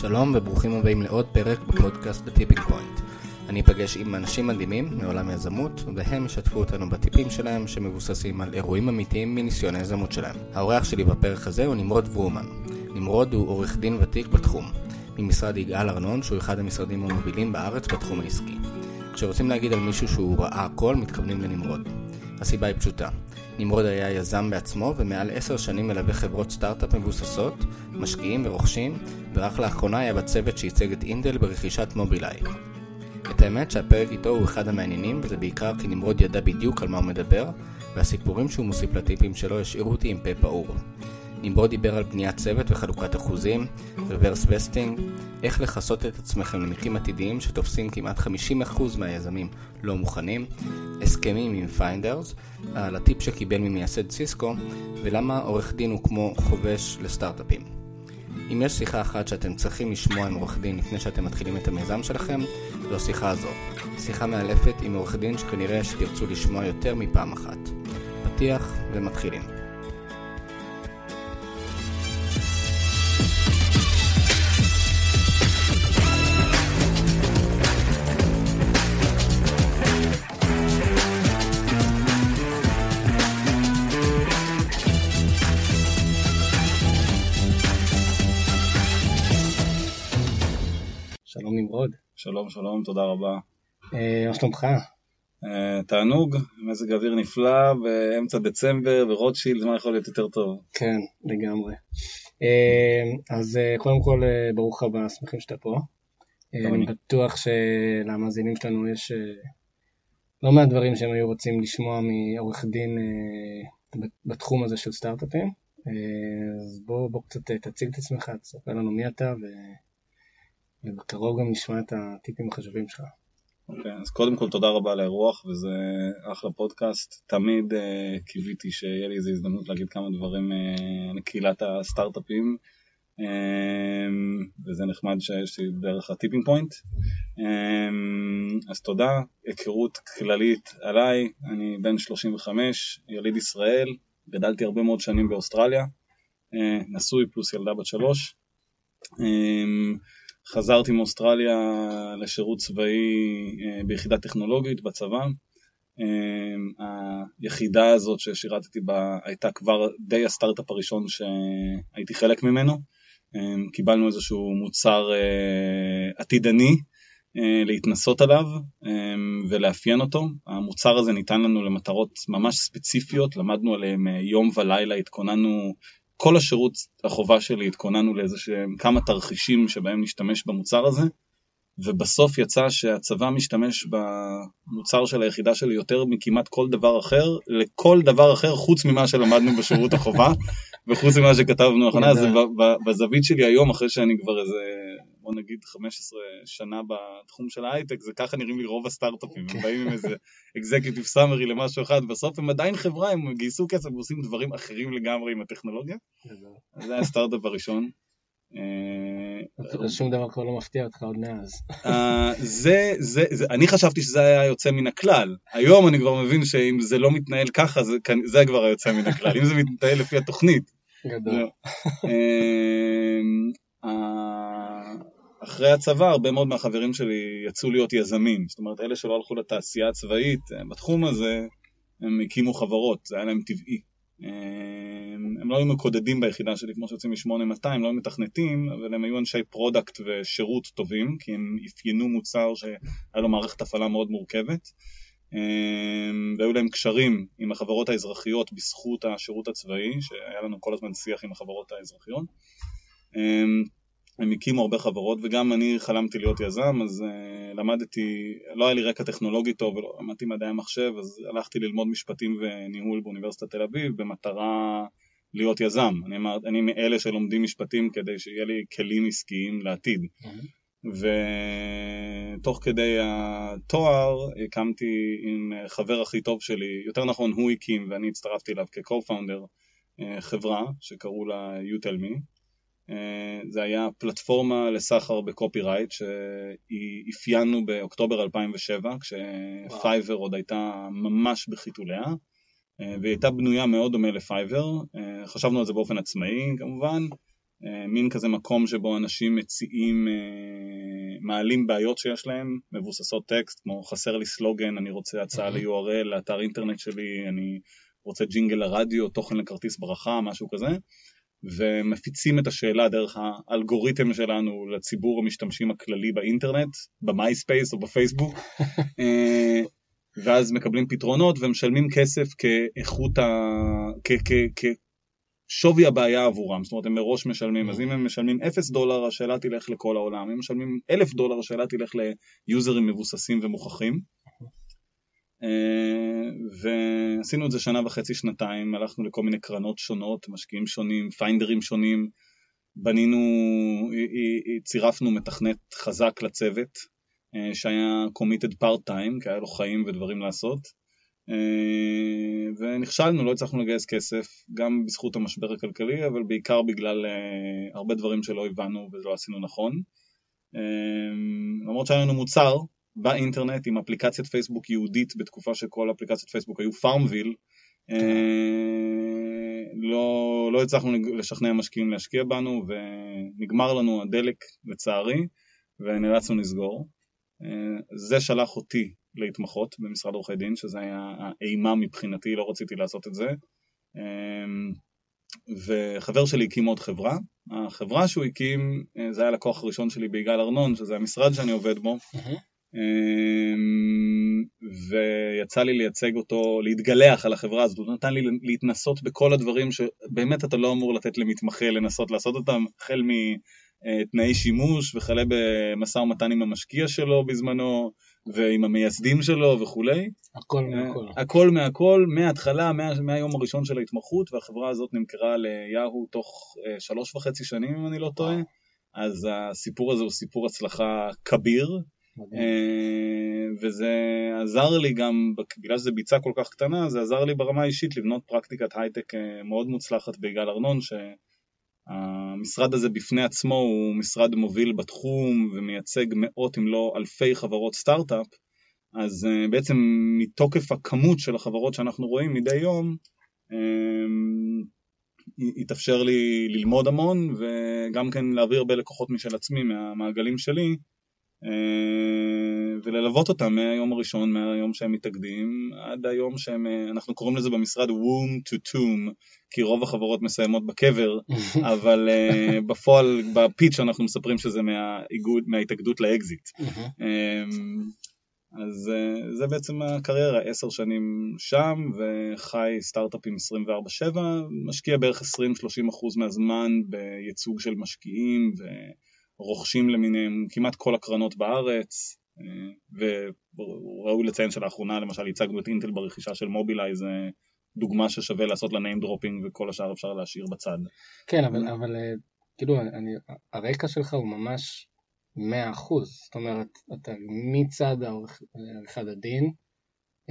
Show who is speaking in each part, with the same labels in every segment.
Speaker 1: שלום וברוכים הבאים לעוד פרק בפודקאסט Tipping Point. אני אפגש עם אנשים מדהימים מעולם היזמות, והם ישתפו אותנו בטיפים שלהם שמבוססים על אירועים אמיתיים מניסיון היזמות שלהם. האורח שלי בפרק הזה הוא נמרוד ורומן. נמרוד הוא עורך דין ותיק בתחום, ממשרד יגאל ארנון, שהוא אחד המשרדים המובילים בארץ בתחום העסקי. כשרוצים להגיד על מישהו שהוא ראה הכל, מתכוונים לנמרוד. הסיבה היא פשוטה. נמרוד היה יזם בעצמו ומעל עשר שנים מלווה חברות סטארט-אפ מבוססות, משקיעים ורוכשים, ורק לאחרונה היה בצוות שייצג את אינטל ברכישת מובילאיי. את האמת שהפרק איתו הוא אחד המעניינים, וזה בעיקר כי נמרוד ידע בדיוק על מה הוא מדבר, והסיפורים שהוא מוסיף לטיפים שלו השאירו אותי עם פה פעור. נמרוד דיבר על בניית צוות וחלוקת אחוזים, reverse vesting, איך לכסות את עצמכם למקרים עתידיים שתופסים כמעט 50% מהיזמים לא מוכנים, הסכמים עם founders, על הטיפ שקיבל ממייסד סיסקו, ולמה עורך דין הוא כמו חובש לסטארט-אפים. אם יש שיחה אחת שאתם צריכים לשמוע עם עורך דין לפני שאתם מתחילים את המיזם שלכם, זו השיחה הזו. שיחה מאלפת עם עורך דין שכנראה שתרצו לשמוע יותר מפעם אחת. פתיח ומתחילים. שלום נמרוד.
Speaker 2: שלום, שלום, תודה רבה.
Speaker 1: אה, מה שלומך?
Speaker 2: Uh, תענוג, מזג אוויר נפלא, באמצע דצמבר, ורוטשילד, מה יכול להיות יותר טוב?
Speaker 1: כן, לגמרי. Uh, אז uh, קודם כל, uh, ברוך הבא, שמחים שאתה פה. אני בטוח שלמאזינים שלנו יש לא מעט דברים שהם היו רוצים לשמוע מעורך דין בתחום הזה של סטארט-אפים. אז בוא, בוא קצת תציג את עצמך, תספר לנו מי אתה, ו... ובקרוב גם נשמע את הטיפים החשובים שלך.
Speaker 2: אוקיי, okay, אז קודם כל תודה רבה על האירוח, וזה אחלה פודקאסט. תמיד uh, קיוויתי שיהיה לי איזו הזדמנות להגיד כמה דברים uh, לקהילת הסטארט-אפים, um, וזה נחמד שיש לי דרך ה tipping point. Um, אז תודה, היכרות כללית עליי, אני בן 35, יליד ישראל, גדלתי הרבה מאוד שנים באוסטרליה, uh, נשוי פלוס ילדה בת שלוש. Um, חזרתי מאוסטרליה לשירות צבאי אה, ביחידה טכנולוגית בצבא. אה, היחידה הזאת ששירתתי בה הייתה כבר די הסטארט-אפ הראשון שהייתי חלק ממנו. אה, קיבלנו איזשהו מוצר עתידני להתנסות עליו ולאפיין אותו. המוצר הזה ניתן לנו למטרות ממש ספציפיות, למדנו עליהם יום ולילה, התכוננו כל השירות החובה שלי התכוננו לאיזה שהם כמה תרחישים שבהם נשתמש במוצר הזה, ובסוף יצא שהצבא משתמש במוצר של היחידה שלי יותר מכמעט כל דבר אחר, לכל דבר אחר חוץ ממה שלמדנו בשירות החובה, וחוץ ממה שכתבנו הכנה, אז בזווית שלי היום, אחרי שאני כבר איזה, בוא נגיד 15 שנה בתחום של ההייטק, זה ככה נראים לי רוב הסטארט-אפים, הם באים עם איזה אקזקיוטיב סאמרי למשהו אחד, בסוף הם עדיין חברה, הם גייסו כסף ועושים דברים אחרים לגמרי עם הטכנולוגיה. זה היה הסטארט-אפ הראשון.
Speaker 1: אה, שום דבר כבר לא מפתיע אותך עוד מאז.
Speaker 2: אה, זה, זה, זה, אני חשבתי שזה היה יוצא מן הכלל. היום אני כבר מבין שאם זה לא מתנהל ככה, זה, זה כבר היוצא מן הכלל. אם זה מתנהל לפי התוכנית.
Speaker 1: גדול.
Speaker 2: אה, אחרי הצבא, הרבה מאוד מהחברים שלי יצאו להיות יזמים. זאת אומרת, אלה שלא הלכו לתעשייה הצבאית בתחום הזה, הם הקימו חברות, זה היה להם טבעי. הם לא היו מקודדים ביחידה שלי כמו שיוצאים מ-8200, לא היו מתכנתים, אבל הם היו אנשי product ושירות טובים, כי הם אפיינו מוצר שהיה לו מערכת הפעלה מאוד מורכבת, והיו להם קשרים עם החברות האזרחיות בזכות השירות הצבאי, שהיה לנו כל הזמן שיח עם החברות האזרחיות. הם הקימו הרבה חברות, וגם אני חלמתי להיות יזם, אז uh, למדתי, לא היה לי רקע טכנולוגי טוב, למדתי מדעי המחשב, אז הלכתי ללמוד משפטים וניהול באוניברסיטת תל אביב, במטרה להיות יזם. אני, אני מאלה שלומדים משפטים כדי שיהיה לי כלים עסקיים לעתיד. ותוך כדי התואר הקמתי עם חבר הכי טוב שלי, יותר נכון הוא הקים ואני הצטרפתי אליו כ-co-founder אה, חברה שקראו לה You Tell Me. אה, זה היה פלטפורמה לסחר בקופי רייט שאפיינו באוקטובר 2007 כשפייבר עוד הייתה ממש בחיתוליה והיא הייתה בנויה מאוד דומה ל-Fiverr, אה, חשבנו על זה באופן עצמאי כמובן, אה, מין כזה מקום שבו אנשים מציעים, מעלים בעיות שיש להם, מבוססות טקסט, כמו חסר לי סלוגן, אני רוצה הצעה ל-URL, לאתר אינטרנט שלי, אני רוצה ג'ינגל לרדיו, תוכן לכרטיס ברכה, משהו כזה. ומפיצים את השאלה דרך האלגוריתם שלנו לציבור המשתמשים הכללי באינטרנט, ב-MySpace או בפייסבוק, אה, ואז מקבלים פתרונות ומשלמים כסף כאיכות ה... כשווי הבעיה עבורם, זאת אומרת הם מראש משלמים, אז אם הם משלמים 0 דולר השאלה תלך לכל העולם, אם משלמים 1,000 דולר השאלה תלך ליוזרים מבוססים ומוכחים. אה, ועשינו את זה שנה וחצי, שנתיים, הלכנו לכל מיני קרנות שונות, משקיעים שונים, פיינדרים שונים, בנינו, צירפנו מתכנת חזק לצוות, שהיה committed part time, כי היה לו חיים ודברים לעשות, אה, ונכשלנו, לא הצלחנו לגייס כסף, גם בזכות המשבר הכלכלי, אבל בעיקר בגלל הרבה דברים שלא הבנו ולא עשינו נכון. למרות שהיה לנו מוצר, באינטרנט עם אפליקציית פייסבוק ייעודית בתקופה שכל אפליקציות פייסבוק היו FarmVille, אה, לא, לא הצלחנו לשכנע משקיעים להשקיע בנו ונגמר לנו הדלק לצערי ונאלצנו לסגור. אה, זה שלח אותי להתמחות במשרד עורכי דין, שזה היה האימה מבחינתי, לא רציתי לעשות את זה. אה, וחבר שלי הקים עוד חברה, החברה שהוא הקים זה היה הלקוח הראשון שלי ביגאל ארנון, שזה המשרד שאני עובד בו, ויצא לי לייצג אותו, להתגלח על החברה הזאת, הוא נתן לי להתנסות בכל הדברים שבאמת אתה לא אמור לתת למתמחה לנסות לעשות אותם, החל מתנאי שימוש וכלה במשא ומתן עם המשקיע שלו בזמנו ועם המייסדים שלו וכולי.
Speaker 3: הכל מהכל.
Speaker 2: הכל מהכל, מההתחלה, מה, מהיום הראשון של ההתמחות, והחברה הזאת נמכרה ליהו תוך אה, שלוש וחצי שנים אם אני לא טועה, אז הסיפור הזה הוא סיפור הצלחה כביר. אה, וזה עזר לי גם, בגלל שזה ביצה כל כך קטנה, זה עזר לי ברמה האישית לבנות פרקטיקת הייטק אה, מאוד מוצלחת ביגאל ארנון, שהמשרד הזה בפני עצמו הוא משרד מוביל בתחום ומייצג מאות אם לא אלפי חברות סטארט-אפ, אז אה, בעצם מתוקף הכמות של החברות שאנחנו רואים מדי יום, התאפשר לי ללמוד המון וגם כן להעביר הרבה לקוחות משל עצמי מהמעגלים שלי וללוות אותם מהיום הראשון, מהיום שהם מתאגדים, עד היום שהם, אה, אנחנו קוראים לזה במשרד womb to tomb, כי רוב החברות מסיימות בקבר, אבל uh, בפועל, בפיץ' אנחנו מספרים שזה מהאיגוד, מההתאגדות לאקזיט. אז uh, זה בעצם הקריירה, עשר שנים שם, וחי סטארט-אפים 24/7, משקיע בערך 20-30% מהזמן בייצוג של משקיעים, ו... רוכשים למיניהם כמעט כל הקרנות בארץ, אה, וראוי לציין שלאחרונה למשל הצגנו את אינטל ברכישה של מובילאיי, זה דוגמה ששווה לעשות לה name dropping וכל השאר אפשר להשאיר בצד.
Speaker 3: כן, אבל, אבל אה, כאילו אני, הרקע שלך הוא ממש 100%, זאת אומרת, אתה מצד עריכת הדין,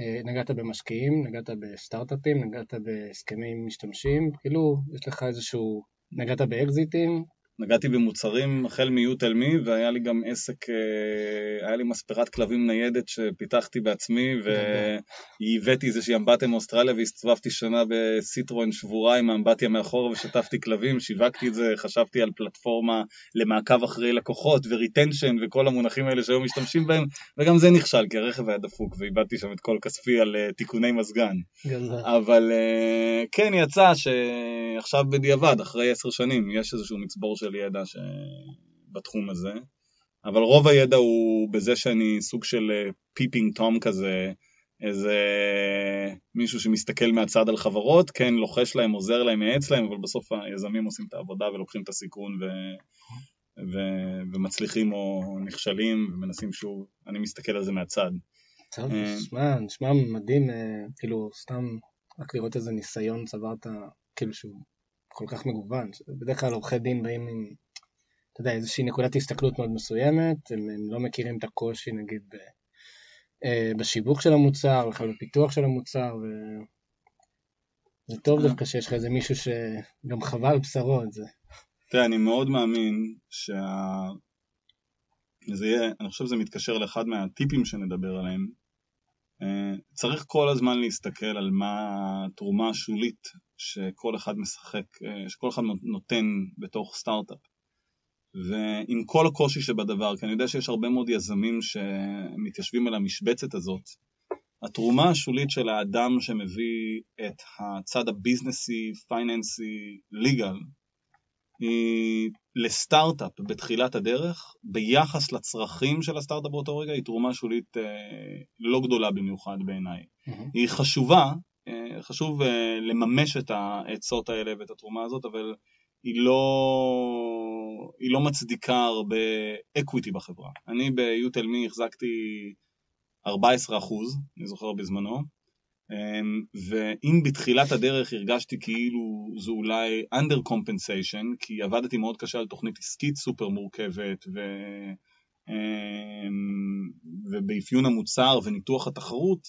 Speaker 3: אה, נגעת במשקיעים, נגעת בסטארט-אפים, נגעת בהסכמי משתמשים, כאילו יש לך איזשהו, נגעת באקזיטים,
Speaker 2: נגעתי במוצרים החל מ-UTellMe והיה לי גם עסק, אה, היה לי מספרת כלבים ניידת שפיתחתי בעצמי והבאתי איזושהי אמבטיה מאוסטרליה והסתובבתי שנה בסיטרואן שבורה עם האמבטיה מאחורה ושטפתי כלבים, שיווקתי את זה, חשבתי על פלטפורמה למעקב אחרי לקוחות ו-retention וכל המונחים האלה שהיום משתמשים בהם וגם זה נכשל כי הרכב היה דפוק ואיבדתי שם את כל כספי על uh, תיקוני מזגן. אבל uh, כן יצא שעכשיו בדיעבד, אחרי עשר שנים, יש איזשהו מצבור של של ידע ש... בתחום הזה, אבל רוב הידע הוא בזה שאני סוג של peeping אה, Tom כזה, איזה מישהו שמסתכל מהצד על חברות, כן לוחש להם, עוזר להם, מייעץ להם, אבל בסוף היזמים עושים את העבודה ולוקחים את הסיכון ו... ו... ומצליחים או נכשלים ומנסים שוב, אני מסתכל על זה מהצד.
Speaker 3: טוב, אה, נשמע, נשמע מדהים, אה, כאילו סתם רק לראות איזה ניסיון צברת, כאילו שהוא כל כך מגוון. בדרך כלל עורכי דין באים עם, אתה יודע, איזושהי נקודת הסתכלות מאוד מסוימת, הם, הם לא מכירים את הקושי נגיד ב, אה, בשיווק של המוצר, בכלל בפיתוח של המוצר, וזה טוב דווקא שיש לך איזה מישהו שגם חווה על בשרו את זה.
Speaker 2: תראה, אני מאוד מאמין שה... זה יהיה, אני חושב שזה מתקשר לאחד מהטיפים שנדבר עליהם. אה, צריך כל הזמן להסתכל על מה התרומה השולית שכל אחד משחק, אה, שכל אחד נותן בתוך סטארט-אפ. ועם כל הקושי שבדבר, כי אני יודע שיש הרבה מאוד יזמים שמתיישבים על המשבצת הזאת, התרומה השולית של האדם שמביא את הצד הביזנסי, פייננסי, ליגל, היא לסטארט-אפ בתחילת הדרך, ביחס לצרכים של הסטארט-אפ באותו רגע, היא תרומה שולית אה, לא גדולה במיוחד בעיניי. Mm-hmm. היא חשובה, חשוב אה, לממש את העצות האלה ואת התרומה הזאת, אבל היא לא, היא לא מצדיקה הרבה equity בחברה. אני ב-UTLME החזקתי 14 אחוז, אני זוכר בזמנו, אמ, ואם בתחילת הדרך הרגשתי כאילו זו אולי under compensation, כי עבדתי מאוד קשה על תוכנית עסקית סופר מורכבת, ו... אמ, ובאפיון המוצר וניתוח התחרות,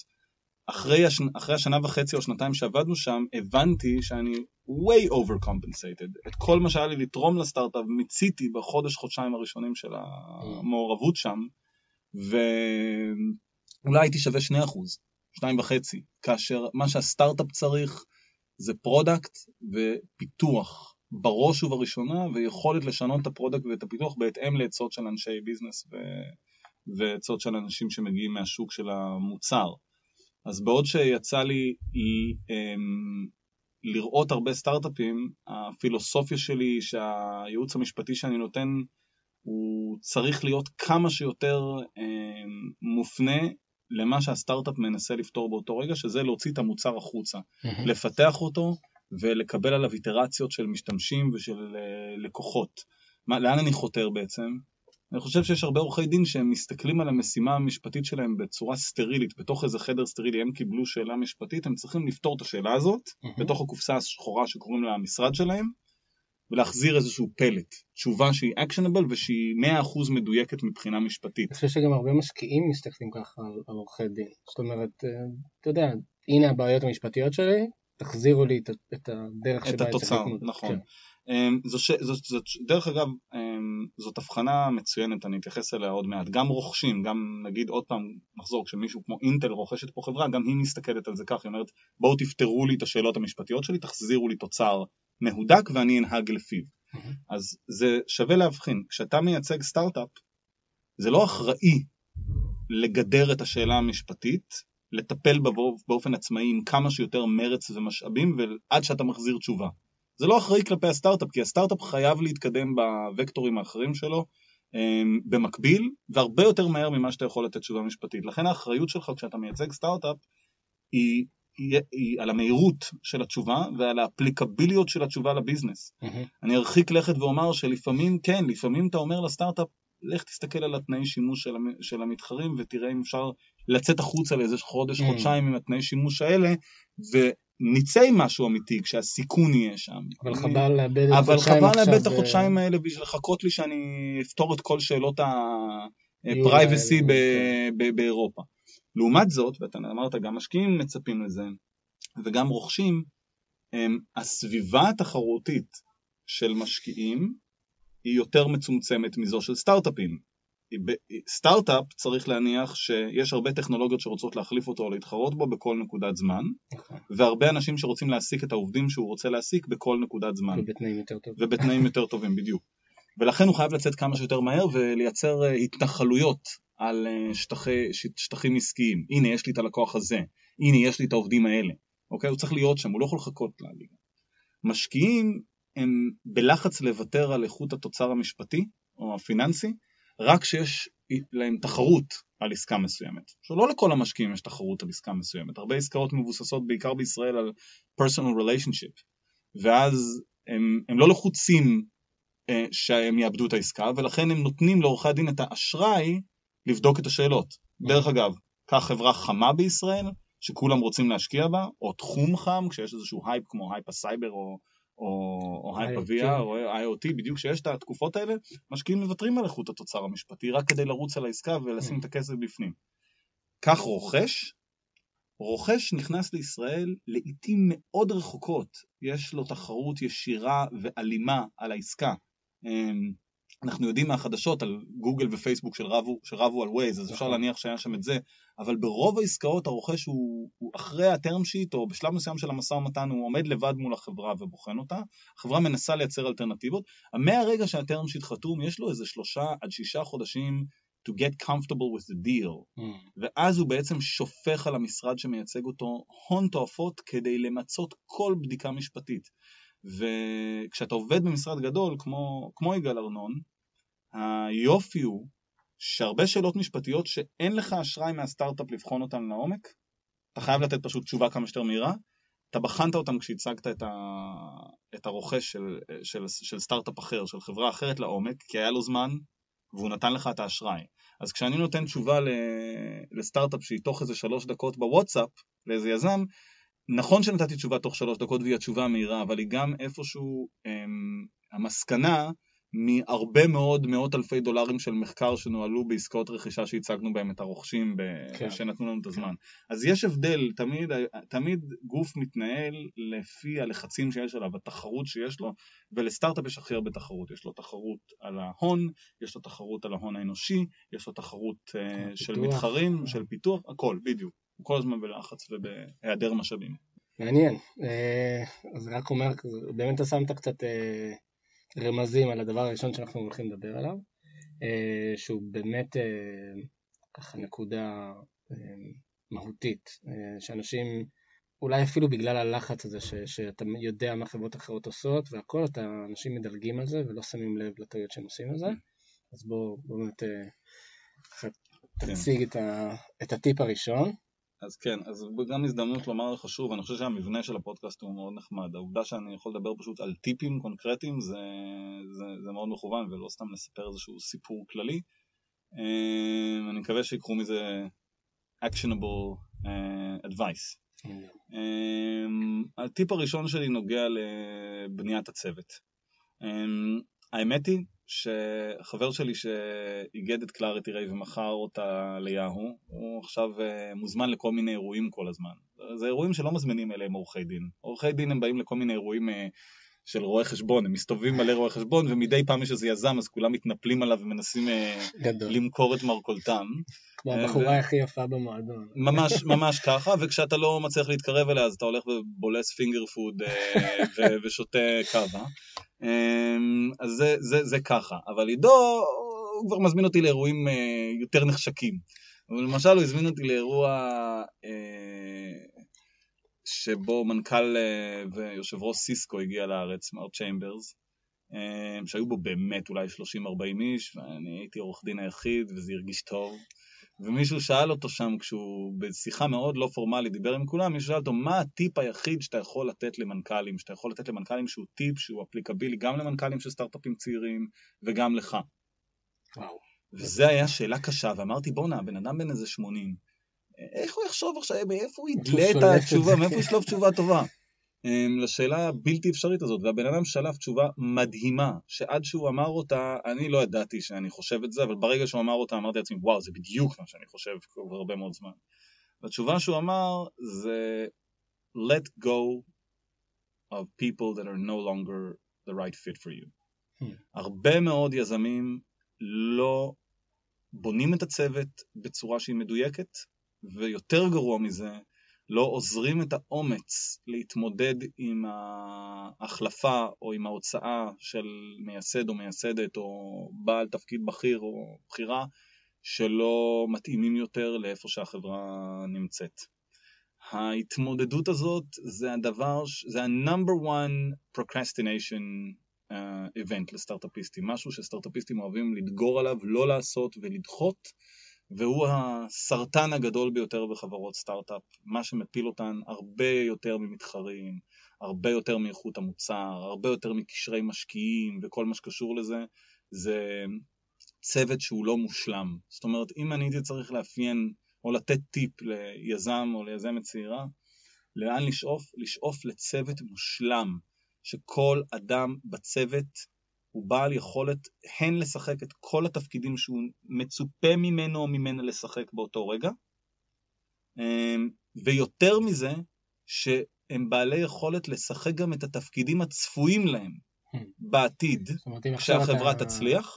Speaker 2: אחרי, הש... אחרי השנה וחצי או שנתיים שעבדנו שם, הבנתי שאני way over compensated. את כל מה שהיה לי לתרום לסטארט-אפ מיציתי בחודש, חודשיים הראשונים של המעורבות שם, ואולי הייתי שווה 2%, 2.5%, כאשר מה שהסטארט-אפ צריך זה product ופיתוח בראש ובראשונה, ויכולת לשנות את ה-product ואת הפיתוח בהתאם לעצות של אנשי business ו... ועצות של אנשים שמגיעים מהשוק של המוצר. אז בעוד שיצא לי אמ, לראות הרבה סטארט-אפים, הפילוסופיה שלי שהייעוץ המשפטי שאני נותן הוא צריך להיות כמה שיותר אמ, מופנה למה שהסטארט-אפ מנסה לפתור באותו רגע, שזה להוציא את המוצר החוצה, mm-hmm. לפתח אותו ולקבל עליו איטרציות של משתמשים ושל אה, לקוחות. מה, לאן אני חותר בעצם? אני חושב שיש הרבה עורכי דין שהם מסתכלים על המשימה המשפטית שלהם בצורה סטרילית, בתוך איזה חדר סטרילי, הם קיבלו שאלה משפטית, הם צריכים לפתור את השאלה הזאת, mm-hmm. בתוך הקופסה השחורה שקוראים לה המשרד שלהם, ולהחזיר איזשהו פלט, תשובה שהיא אקשנבל ושהיא 100% מדויקת מבחינה משפטית.
Speaker 3: אני חושב שגם הרבה משקיעים מסתכלים ככה על, עורכי דין, זאת אומרת, אה, אתה יודע, הנה הבעיות המשפטיות שלי, תחזירו לי את, את הדרך
Speaker 2: שבה... את התוצר, נכון. כן. אמ, זו, זו, זו, דרך אגב, אמ, זאת הבחנה מצוינת, אני אתייחס אליה עוד מעט. גם רוכשים, גם נגיד עוד פעם, נחזור, כשמישהו כמו אינטל רוכשת פה חברה, גם היא מסתכלת על זה ככה, היא אומרת, בואו תפתרו לי את השאלות המשפטיות שלי, תחזירו לי תוצר מהודק ואני אנהג לפיו. אז זה שווה להבחין, כשאתה מייצג סטארט-אפ, זה לא אחראי לגדר את השאלה המשפטית, לטפל בה באופן עצמאי עם כמה שיותר מרץ ומשאבים ועד שאתה מחזיר תשובה. זה לא אחראי כלפי הסטארט-אפ, כי הסטארט-אפ חייב להתקדם בוקטורים האחרים שלו אמ, במקביל, והרבה יותר מהר ממה שאתה יכול לתת תשובה משפטית. לכן האחריות שלך כשאתה מייצג סטארט-אפ היא, היא, היא על המהירות של התשובה ועל האפליקביליות של התשובה לביזנס. Mm-hmm. אני ארחיק לכת ואומר שלפעמים, כן, לפעמים אתה אומר לסטארט-אפ, לך תסתכל על התנאי שימוש של, של המתחרים ותראה אם אפשר לצאת החוצה לאיזה חודש, mm. חודשיים עם התנאי שימוש האלה, נצא עם משהו אמיתי כשהסיכון יהיה שם.
Speaker 3: אבל חבל לאבד
Speaker 2: את החודשיים אבל חבל לאבד את החודשיים האלה בשביל לחכות לי שאני אפתור את כל שאלות ה-privacy כן. באירופה. לעומת זאת, ואתה אמרת גם משקיעים מצפים לזה, וגם רוכשים, הסביבה התחרותית של משקיעים היא יותר מצומצמת מזו של סטארט-אפים. סטארט-אפ צריך להניח שיש הרבה טכנולוגיות שרוצות להחליף אותו או להתחרות בו בכל נקודת זמן, נכון. והרבה אנשים שרוצים להעסיק את העובדים שהוא רוצה להעסיק בכל נקודת זמן.
Speaker 3: ובתנאים יותר טובים.
Speaker 2: ובתנאים יותר טובים, בדיוק. ולכן הוא חייב לצאת כמה שיותר מהר ולייצר אה, התנחלויות על אה, שטחי, שטחים עסקיים. הנה, יש לי את הלקוח הזה, הנה, יש לי את העובדים האלה. אוקיי? הוא צריך להיות שם, הוא לא יכול לחכות לליגה. משקיעים הם בלחץ לוותר על איכות התוצר המשפטי או הפיננסי, רק כשיש להם תחרות על עסקה מסוימת. עכשיו לא לכל המשקיעים יש תחרות על עסקה מסוימת, הרבה עסקאות מבוססות בעיקר בישראל על personal relationship, ואז הם, הם לא לחוצים אה, שהם יאבדו את העסקה, ולכן הם נותנים לעורכי הדין את האשראי לבדוק את השאלות. דרך אגב, קח חברה חמה בישראל, שכולם רוצים להשקיע בה, או תחום חם, כשיש איזשהו הייפ כמו הייפ הסייבר או או, או hype VR או IoT, בדיוק כשיש את התקופות האלה, משקיעים מוותרים על איכות התוצר המשפטי רק כדי לרוץ על העסקה ולשים את הכסף בפנים. כך רוכש, רוכש נכנס לישראל לעיתים מאוד רחוקות, יש לו תחרות ישירה ואלימה על העסקה. אנחנו יודעים מהחדשות על גוגל ופייסבוק שרבו, שרבו על ווייז, אז אפשר
Speaker 3: נכון.
Speaker 2: להניח שהיה שם את זה, אבל ברוב העסקאות הרוכש הוא, הוא אחרי הטרם שיט, או בשלב מסוים של המשא ומתן, הוא עומד לבד מול החברה ובוחן אותה, החברה מנסה לייצר אלטרנטיבות, מהרגע שהטרם שיט חתום, יש לו איזה שלושה עד שישה חודשים to get comfortable with the deal,
Speaker 3: Mm.
Speaker 2: ואז הוא בעצם שופך על המשרד שמייצג אותו הון תועפות כדי למצות כל בדיקה משפטית. וכשאתה עובד במשרד גדול כמו, כמו יגאל ארנון, היופי הוא שהרבה שאלות משפטיות שאין לך אשראי מהסטארט-אפ לבחון אותן לעומק, אתה חייב לתת פשוט תשובה כמה שיותר מהירה, אתה בחנת אותם כשהצגת את, ה... את הרוכש של, של, של סטארט-אפ אחר, של חברה אחרת לעומק, כי היה לו זמן והוא נתן לך את האשראי. אז כשאני נותן תשובה. לסטארט-אפ שהיא תוך איזה שלוש דקות בוואטסאפ לאיזה יזם, נכון שנתתי תשובה תוך שלוש דקות והיא התשובה המהירה, אבל היא גם איפשהו אמ, המסקנה מהרבה מאוד מאות אלפי דולרים של מחקר שנוהלו בעסקאות רכישה שהצגנו בהם את הרוכשים ב...
Speaker 3: כן.
Speaker 2: שנתנו לנו את הזמן. אז יש הבדל, תמיד, תמיד גוף מתנהל לפי הלחצים שיש עליו, התחרות שיש לו, ולסטארט-אפ יש הכי הרבה תחרות. יש לו תחרות על ההון, יש לו תחרות על ההון האנושי, יש לו תחרות אה, של
Speaker 3: פיתוח.
Speaker 2: מתחרים, של פיתוח, הכל, בדיוק. הוא כל הזמן בלחץ ובהיעדר משאבים.
Speaker 3: מעניין. אה, אז רק אומר, באמת אתה שמת קצת אה, רמזים על הדבר הראשון שאנחנו הולכים לדבר עליו, אה, שהוא באמת ככה נקודה מהותית, שאנשים, אולי אפילו בגלל הלחץ הזה ש, שאתה יודע מה חברות אחרות עושות והכל, אתה, אנשים מדלגים על זה ולא שמים לב לטעויות שהם עושים על זה, אז בואו בוא באמת ככה תציג את, ה, את הטיפ הראשון.
Speaker 2: אז כן, אז גם הזדמנות לומר לך שוב, אני חושב שהמבנה של הפודקאסט הוא מאוד נחמד. העובדה שאני יכול לדבר פשוט על טיפים קונקרטיים זה, זה, זה מאוד מכוון, ולא סתם לספר איזשהו סיפור כללי. אה, אני מקווה שיקחו מזה actionable uh, advice. אה, הטיפ הראשון שלי נוגע לבניית הצוות. אה, האמת היא שחבר שלי שאיגד את ClarityRay ומכר אותה ליהו, הוא עכשיו אה, מוזמן לכל מיני אירועים כל הזמן. זה אירועים שלא מזמינים אליהם עורכי דין. עורכי דין הם באים לכל מיני אירועים אה, של רואי חשבון, הם מסתובבים מלא רואי חשבון ומדי פעם יש איזה יזם אז כולם מתנפלים עליו ומנסים אה,
Speaker 3: גדול.
Speaker 2: למכור את מרכולתם.
Speaker 3: כמו
Speaker 2: אה,
Speaker 3: הבחורה
Speaker 2: ו-
Speaker 3: הכי יפה במועדון.
Speaker 2: ממש, ממש ככה, וכשאתה לא מצליח להתקרב אליה אז אתה הולך ובולס finger food אה, ו- ושותה קאבה. אמ, אז זה, זה, זה ככה, אבל עידו, הוא כבר מזמין אותי לאירועים יותר נחשקים. אבל למשל הוא הזמין אותי לאירוע אה, שבו מנכ"ל אה, ויושב ראש סיסקו הגיע לארץ, מר צ'יימברס, אה, שהיו בו באמת אולי 30-40 איש, ואני הייתי עורך דין היחיד וזה הרגיש טוב. ומישהו שאל אותו שם, כשהוא בשיחה מאוד לא פורמלית דיבר עם כולם, מישהו שאל אותו, מה הטיפ היחיד שאתה יכול לתת למנכ"לים, שאתה יכול לתת למנכ"לים שהוא טיפ שהוא applicable־י גם למנכ"לים של סטארט-אפים צעירים וגם לך.
Speaker 3: וואו.
Speaker 2: וזו היה שאלה קשה, ואמרתי, בואנה, הבן אדם בן איזה 80, איך הוא יחשוב עכשיו, מאיפה הוא ידלה את התשובה, מאיפה. הוא ישלוף תשובה טובה? אמ, לשאלה הבלתי אפשרית הזאת, והבן אדם שלף תשובה מדהימה, שעד שהוא אמר אותה, אני לא ידעתי שאני חושב את זה, אבל ברגע שהוא אמר אותה אמרתי לעצמי, וואו, זה בדיוק מה שאני חושב כבר הרבה מאוד זמן. והתשובה שהוא אמר זה let go of people that are no longer the right fit for you.
Speaker 3: Hmm.
Speaker 2: הרבה מאוד יזמים לא בונים את הצוות בצורה שהיא מדויקת, ויותר גרוע מזה, לא עוזרים את האומץ להתמודד עם ההחלפה או עם ההוצאה של מייסד או מייסדת או בעל תפקיד בכיר או בכירה שלא מתאימים יותר לאיפה שהחברה נמצאת. ההתמודדות הזאת זה הדבר, זה ה-number one procrastination uh, event לסטארט-אפיסטים, משהו שסטארט-אפיסטים אוהבים לדגור עליו, לא לעשות ולדחות, והוא הסרטן הגדול ביותר בחברות סטארט-אפ, מה שמפיל אותן הרבה יותר ממתחרים, הרבה יותר מאיכות המוצר, הרבה יותר מקשרי משקיעים וכל מה שקשור לזה, זה צוות שהוא לא מושלם. זאת אומרת, אם אני הייתי צריך לאפיין או לתת טיפ ליזם או ליזמת צעירה, לאן לשאוף? לשאוף לצוות מושלם, שכל אדם בצוות הוא בעל יכולת הן לשחק את כל התפקידים שהוא מצופה ממנו או ממנה לשחק באותו רגע, אמ, ויותר מזה, שהם בעלי יכולת לשחק גם את התפקידים הצפויים להם. בעתיד,
Speaker 3: זאת אומרת, אם עכשיו
Speaker 2: כשהחברה
Speaker 3: אתה-
Speaker 2: תצליח,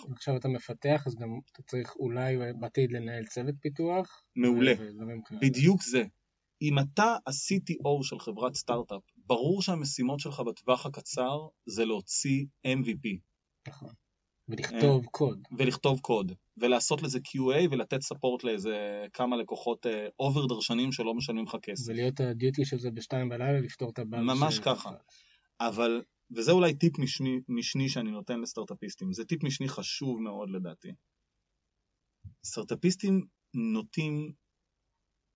Speaker 3: מפתח, אז גם אתה צריך אולי בעתיד לנהל צוות פיתוח.
Speaker 2: מעולה. בדיוק זה. אם אתה ה-CTO של חברת סטארט-אפ, ברור שהמשימות שלך בטווח הקצר זה להוציא MVP
Speaker 3: נכון. ולכתוב קוד.
Speaker 2: ולכתוב קוד, ולעשות לזה QA ולתת support לאיזה כמה לקוחות over דרשנים שלא משלמים לך כסף.
Speaker 3: ולהיות הדיוטי של זה בשתיים בלילה, לפתור את הבאג.
Speaker 2: ממש ככה. אבל, וזה אולי טיפ משני, משני שאני נותן לסטארט-אפיסטים, זה טיפ משני חשוב מאוד לדעתי. סטארט-אפיסטים נוטים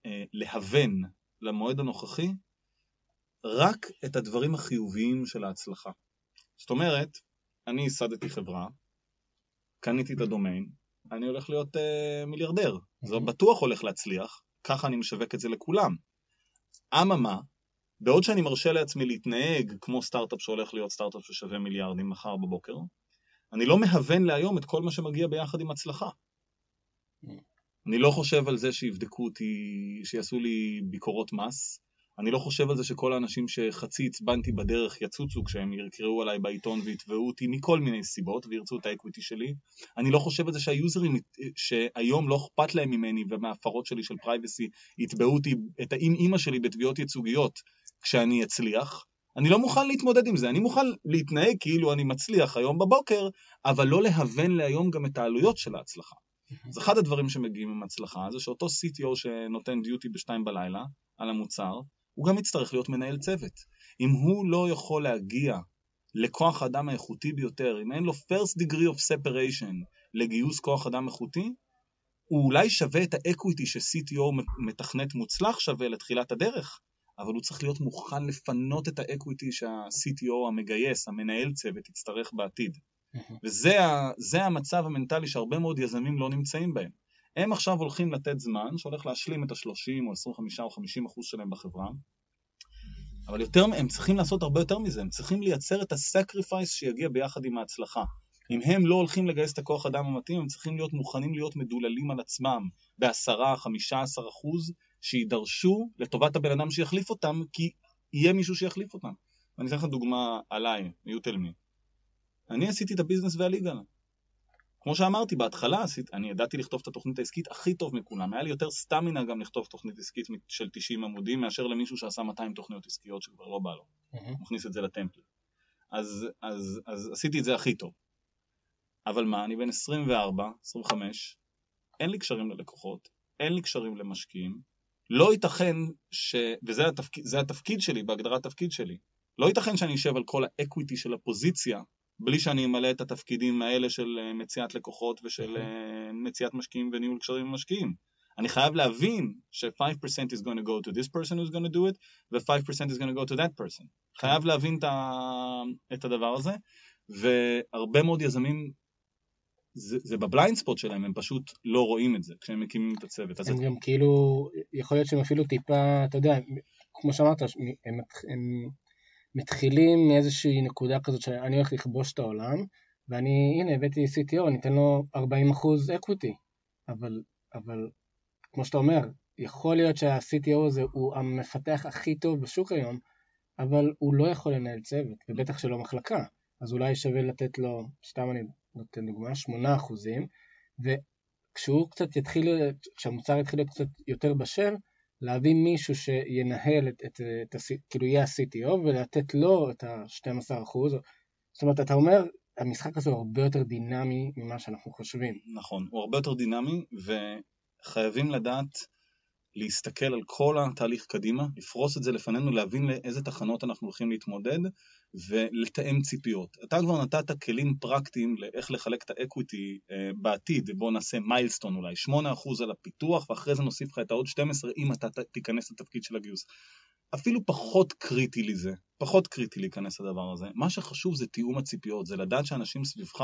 Speaker 2: אה, להוון למועד הנוכחי רק את הדברים החיוביים של ההצלחה. זאת אומרת, אני ייסדתי חברה, קניתי את הדומיין, אני הולך להיות אה, מיליארדר. זה
Speaker 3: Mhm.
Speaker 2: בטוח הולך להצליח, ככה אני משווק את זה לכולם. אממה, בעוד שאני מרשה לעצמי להתנהג כמו סטארט-אפ שהולך להיות סטארט-אפ ששווה מיליארדים מחר בבוקר, אני לא מהוון להיום את כל מה שמגיע ביחד עם הצלחה.
Speaker 3: Mm.
Speaker 2: אני לא חושב על זה שיבדקו אותי, שיעשו לי ביקורות מס. אני לא חושב על זה שכל האנשים שחצי עצבנתי בדרך יצוצו כשהם יקראו עליי בעיתון ויתבעו אותי מכל מיני סיבות וירצו את ה-equity שלי. אני לא חושב על זה שהיוזרים שהיום לא אכפת להם ממני ומההפרות שלי של פרייבסי יתבעו אותי, את האם אימא שלי בתביעות ייצוגיות כשאני אצליח. אני לא מוכן להתמודד עם זה, אני מוכן להתנהג כאילו אני מצליח היום בבוקר, אבל לא להוון להיום גם את העלויות של ההצלחה. אז אחד הדברים שמגיעים עם הצלחה זה שאותו CTO שנותן דיוטי בשתיים בלילה על המוצר, הוא גם יצטרך להיות מנהל צוות. אם הוא לא יכול להגיע לכוח האדם האיכותי ביותר, אם אין לו first degree of separation לגיוס כוח אדם איכותי, הוא אולי שווה את ה equity ש-CTO מתכנת מוצלח שווה לתחילת הדרך, אבל הוא צריך להיות מוכן לפנות את ה equity שה-CTO המגייס, המנהל צוות, יצטרך בעתיד. וזה המצב המנטלי שהרבה מאוד יזמים לא נמצאים בהם. הם עכשיו הולכים לתת זמן שהולך להשלים את ה-30 או 25 או 50 אחוז שלהם בחברה, אבל יותר, הם צריכים לעשות הרבה יותר מזה, הם צריכים לייצר את ה sacrifice שיגיע ביחד עם ההצלחה. אם הם לא הולכים לגייס את הכוח אדם המתאים, הם צריכים להיות מוכנים להיות מדוללים על עצמם ב-10, 15 אחוז שידרשו לטובת הבן אדם שיחליף אותם, כי יהיה מישהו שיחליף אותם. ואני אתן לך דוגמה עליי, me. אני עשיתי את ה business וה legal. כמו שאמרתי בהתחלה, אני ידעתי לכתוב את התוכנית העסקית הכי טוב מכולם. היה לי יותר סטמינה גם לכתוב תוכנית עסקית של 90 עמודים, מאשר למישהו שעשה 200 תוכניות עסקיות שכבר לא בא לו. הוא מכניס את זה לטמפל. אז, אז, אז עשיתי את זה הכי טוב. אבל מה, אני בן 24, 25, אין לי קשרים ללקוחות, אין לי קשרים למשקיעים, לא ייתכן ש... וזה התפקיד, זה התפקיד שלי, בהגדרת תפקיד שלי. לא ייתכן שאני אשב על כל האקוויטי של הפוזיציה, בלי שאני אמלא את התפקידים האלה של אה, מציאת לקוחות ושל אה, מציאת משקיעים וניהול קשרים עם משקיעים. אני חייב להבין ש-5% is going to go to this person who's going to do it, ו-5% is going to go to that person. חייב להבין את, הדבר הזה, והרבה מאוד יזמים, זה, זה ב blind spot שלהם, הם פשוט לא רואים את זה כשהם מקימים את הצוות.
Speaker 3: הם גם כאילו, יכול להיות שהם אפילו טיפה, אתה יודע, כמו שאמרת, הם, הם, הם מתחילים מאיזושהי נקודה כזאת שאני הולך לכבוש את העולם, ואני, הנה, הבאתי CTO, אני אתן לו 40% equity, אבל, אבל כמו שאתה אומר, יכול להיות שה-CTO הזה הוא המפתח הכי טוב בשוק היום, אבל הוא לא יכול לנהל צוות, ובטח שלא מחלקה, אז אולי שווה לתת לו, סתם אני נותן דוגמה, 8%, וכשהוא קצת יתחיל, כשהמוצר יתחיל להיות קצת יותר בשל, להביא מישהו שינהל את, את, את, את כאילו יהיה ה-CTO ולתת לו את ה-12%. זאת אומרת, אתה אומר, המשחק הזה הוא הרבה יותר דינמי ממה שאנחנו חושבים.
Speaker 2: נכון, הוא הרבה יותר דינמי, וחייבים לדעת להסתכל על כל התהליך קדימה, לפרוס את זה לפנינו, להבין לאיזה תחנות אנחנו הולכים להתמודד, ולתאם ציפיות. אתה כבר נתת כלים פרקטיים לאיך לחלק את ה equity אה, בעתיד, בואו נעשה milestone אולי, 8% על הפיתוח, ואחרי זה נוסיף לך את העוד 12 אם אתה תיכנס לתפקיד של הגיוס. אפילו פחות קריטי לי זה, פחות קריטי להיכנס לדבר הזה. מה שחשוב זה תיאום הציפיות, זה לדעת שאנשים סביבך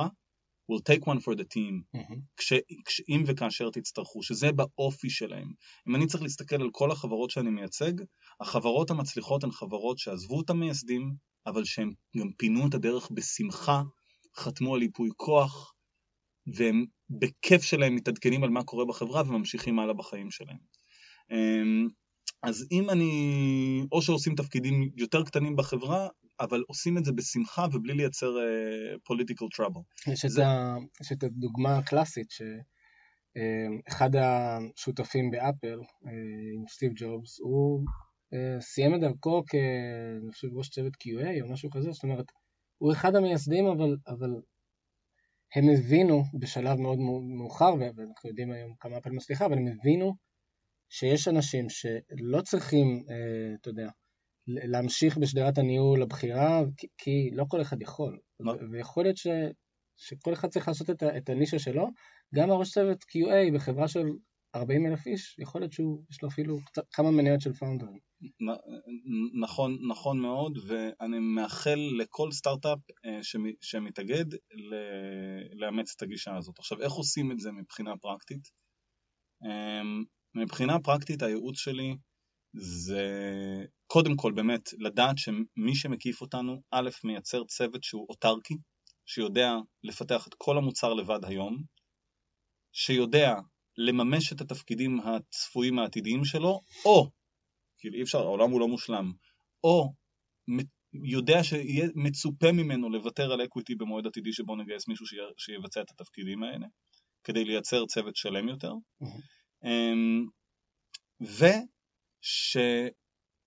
Speaker 2: will take one for the team, כש, כש, אם וכאשר תצטרכו, שזה באופי שלהם. אם אני צריך להסתכל על כל החברות שאני מייצג, החברות המצליחות הן חברות שעזבו את המייסדים, אבל שהם גם פינו את הדרך בשמחה, חתמו על ייפוי כוח, והם בכיף שלהם מתעדכנים על מה קורה בחברה וממשיכים הלאה בחיים שלהם. אמ, אז אם אני, או שעושים תפקידים יותר קטנים בחברה, אבל עושים את זה בשמחה ובלי לייצר uh, political trouble.
Speaker 3: יש, זה... ה, יש את הדוגמה הקלאסית שאחד השותפים באפל, עם סטיב ג'ובס, הוא סיים את דרכו כיושב ראש צוות QA או משהו כזה, זאת אומרת, הוא אחד המייסדים, אבל, אבל הם הבינו בשלב מאוד מאוחר, ואנחנו יודעים היום כמה אפל מצליחה, אבל הם הבינו שיש אנשים שלא צריכים, אה, אתה יודע, להמשיך בשדרת הניהול הבכירה, כי, כי לא כל אחד יכול. ויכול להיות ש, שכל אחד צריך לעשות את, את הנישה שלו. גם הראש צוות QA בחברה של 40 אלף איש, יכול להיות שיש לו אפילו כמה מניות של פאונדרים.
Speaker 2: נכון, נכון מאוד, ואני מאחל לכל סטארט-אפ אה, שמתאגד לאמץ את הגישה הזאת. עכשיו, איך עושים את זה מבחינה פרקטית? אמ, מבחינה פרקטית הייעוץ שלי זה קודם כל באמת לדעת שמי שמקיף אותנו, א', מייצר צוות שהוא אוטרקי, שיודע לפתח את כל המוצר לבד היום, שיודע לממש את התפקידים הצפויים העתידיים שלו, או, כאילו אי אפשר, העולם הוא לא מושלם, או יודע שיהיה מצופה ממנו לוותר על equity במועד עתידי שבו נגייס מישהו שיבצע את התפקידים האלה, כדי לייצר צוות שלם יותר. Mm-hmm.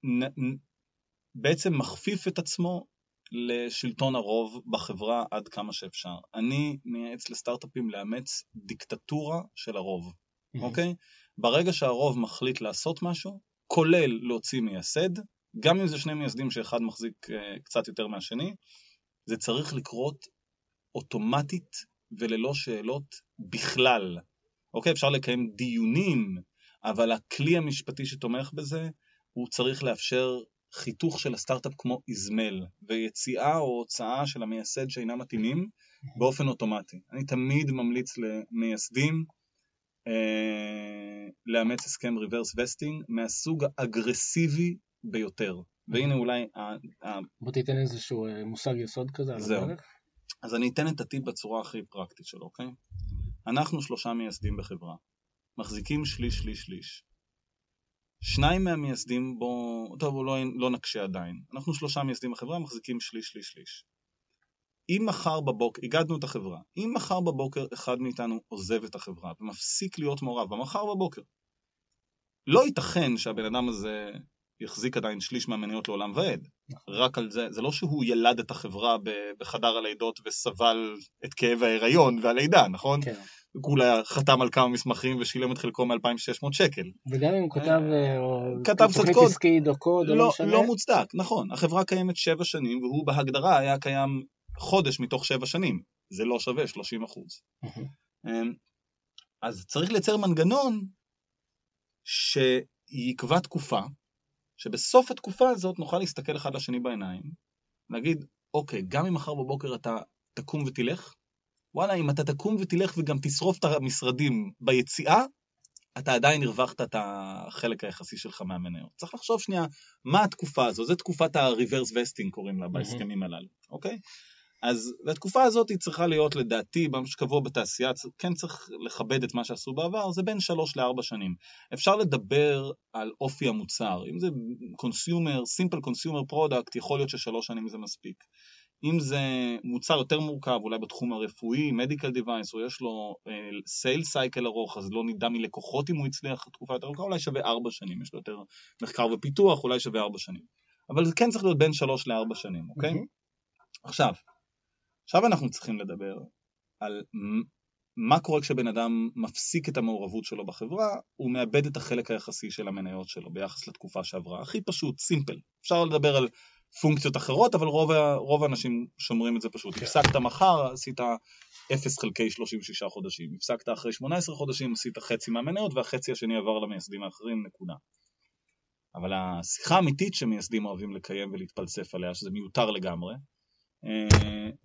Speaker 2: ושבעצם מכפיף את עצמו לשלטון הרוב בחברה עד כמה שאפשר. אני מייעץ לסטארט-אפים לאמץ דיקטטורה של הרוב, אוקיי? ברגע שהרוב מחליט לעשות משהו, כולל להוציא מייסד, גם אם זה שני מייסדים שאחד מחזיק uh, קצת יותר מהשני, זה צריך לקרות אוטומטית וללא שאלות בכלל. אוקיי, אפשר לקיים דיונים, אבל הכלי המשפטי שתומך בזה, הוא צריך לאפשר חיתוך של הסטארט-אפ כמו איזמל, ויציאה או הוצאה של המייסד שאינם מתאימים באופן אוטומטי. אני תמיד ממליץ למייסדים אה, לאמץ הסכם reverse vesting מהסוג האגרסיבי ביותר. והנה אולי...
Speaker 3: בוא תיתן איזשהו אה, מושג יסוד כזה על
Speaker 2: הדרך. אז אני אתן את הטיפ בצורה הכי פרקטית שלו, אוקיי? אנחנו שלושה מייסדים בחברה, מחזיקים שליש שליש שליש. שניים מהמייסדים בו, טוב, לא, לא נקשה עדיין, אנחנו שלושה מייסדים בחברה, מחזיקים שליש שליש שליש. אם מחר בבוקר, הגדנו את החברה, אם מחר בבוקר אחד מאיתנו עוזב את החברה ומפסיק להיות מעורב, ומחר בבוקר, לא ייתכן שהבן אדם הזה יחזיק עדיין שליש מהמניות לעולם ועד. רק על זה, זה לא שהוא ילד את החברה בחדר הלידות וסבל את כאב ההיריון והלידה, נכון? כן. כולה חתם על כמה מסמכים ושילם את חלקו מ-2600 שקל.
Speaker 3: וגם אם הוא כתב, אה, או
Speaker 2: כתב קצת קוד,
Speaker 3: עסקית או קוד, לא,
Speaker 2: לא משנה. לא מוצדק, נכון. החברה קיימת שבע שנים והוא בהגדרה היה קיים חודש מתוך שבע שנים. זה לא שווה 30 אחוז. אמ, אז צריך לייצר מנגנון שיקבע תקופה שבסוף התקופה הזאת נוכל להסתכל אחד לשני בעיניים, להגיד, אוקיי, גם אם מחר בבוקר אתה תקום ותלך, וואלה, אם אתה תקום ותלך וגם תשרוף את המשרדים ביציאה, אתה עדיין הרווחת את החלק היחסי שלך מהמניות. צריך לחשוב שנייה, מה התקופה הזו? זו תקופת ה-reverse vesting קוראים לה בהסכמים הללו, אוקיי? אז התקופה הזאת היא צריכה להיות לדעתי, במה שקבוע בתעשייה, כן צריך לכבד את מה שעשו בעבר, זה בין שלוש לארבע שנים. אפשר לדבר על אופי המוצר, אם זה consumer, simple consumer product, יכול להיות ששלוש שנים זה מספיק. אם זה מוצר יותר מורכב, אולי בתחום הרפואי, medical device, או יש לו uh, sales cycle ארוך, אז לא נדע מלקוחות אם הוא הצליח תקופה יותר ארוכה, אולי שווה ארבע שנים, יש לו יותר מחקר ופיתוח, אולי שווה ארבע שנים. אבל זה כן צריך להיות בין שלוש לארבע שנים, אוקיי? Mm-hmm. עכשיו, עכשיו אנחנו צריכים לדבר על מה קורה כשבן אדם מפסיק את המעורבות שלו בחברה, הוא מאבד את החלק היחסי של המניות שלו ביחס לתקופה שעברה. הכי פשוט, סימפל. אפשר לדבר על פונקציות אחרות, אבל רוב, רוב האנשים שומרים את זה פשוט. כן. הפסקת מחר, עשית 0 חלקי 36 חודשים. הפסקת אחרי 18 חודשים, עשית חצי מהמניות, והחצי השני עבר למייסדים האחרים, נקודה. אבל השיחה האמיתית שמייסדים אוהבים לקיים ולהתפלסף עליה, שזה מיותר לגמרי,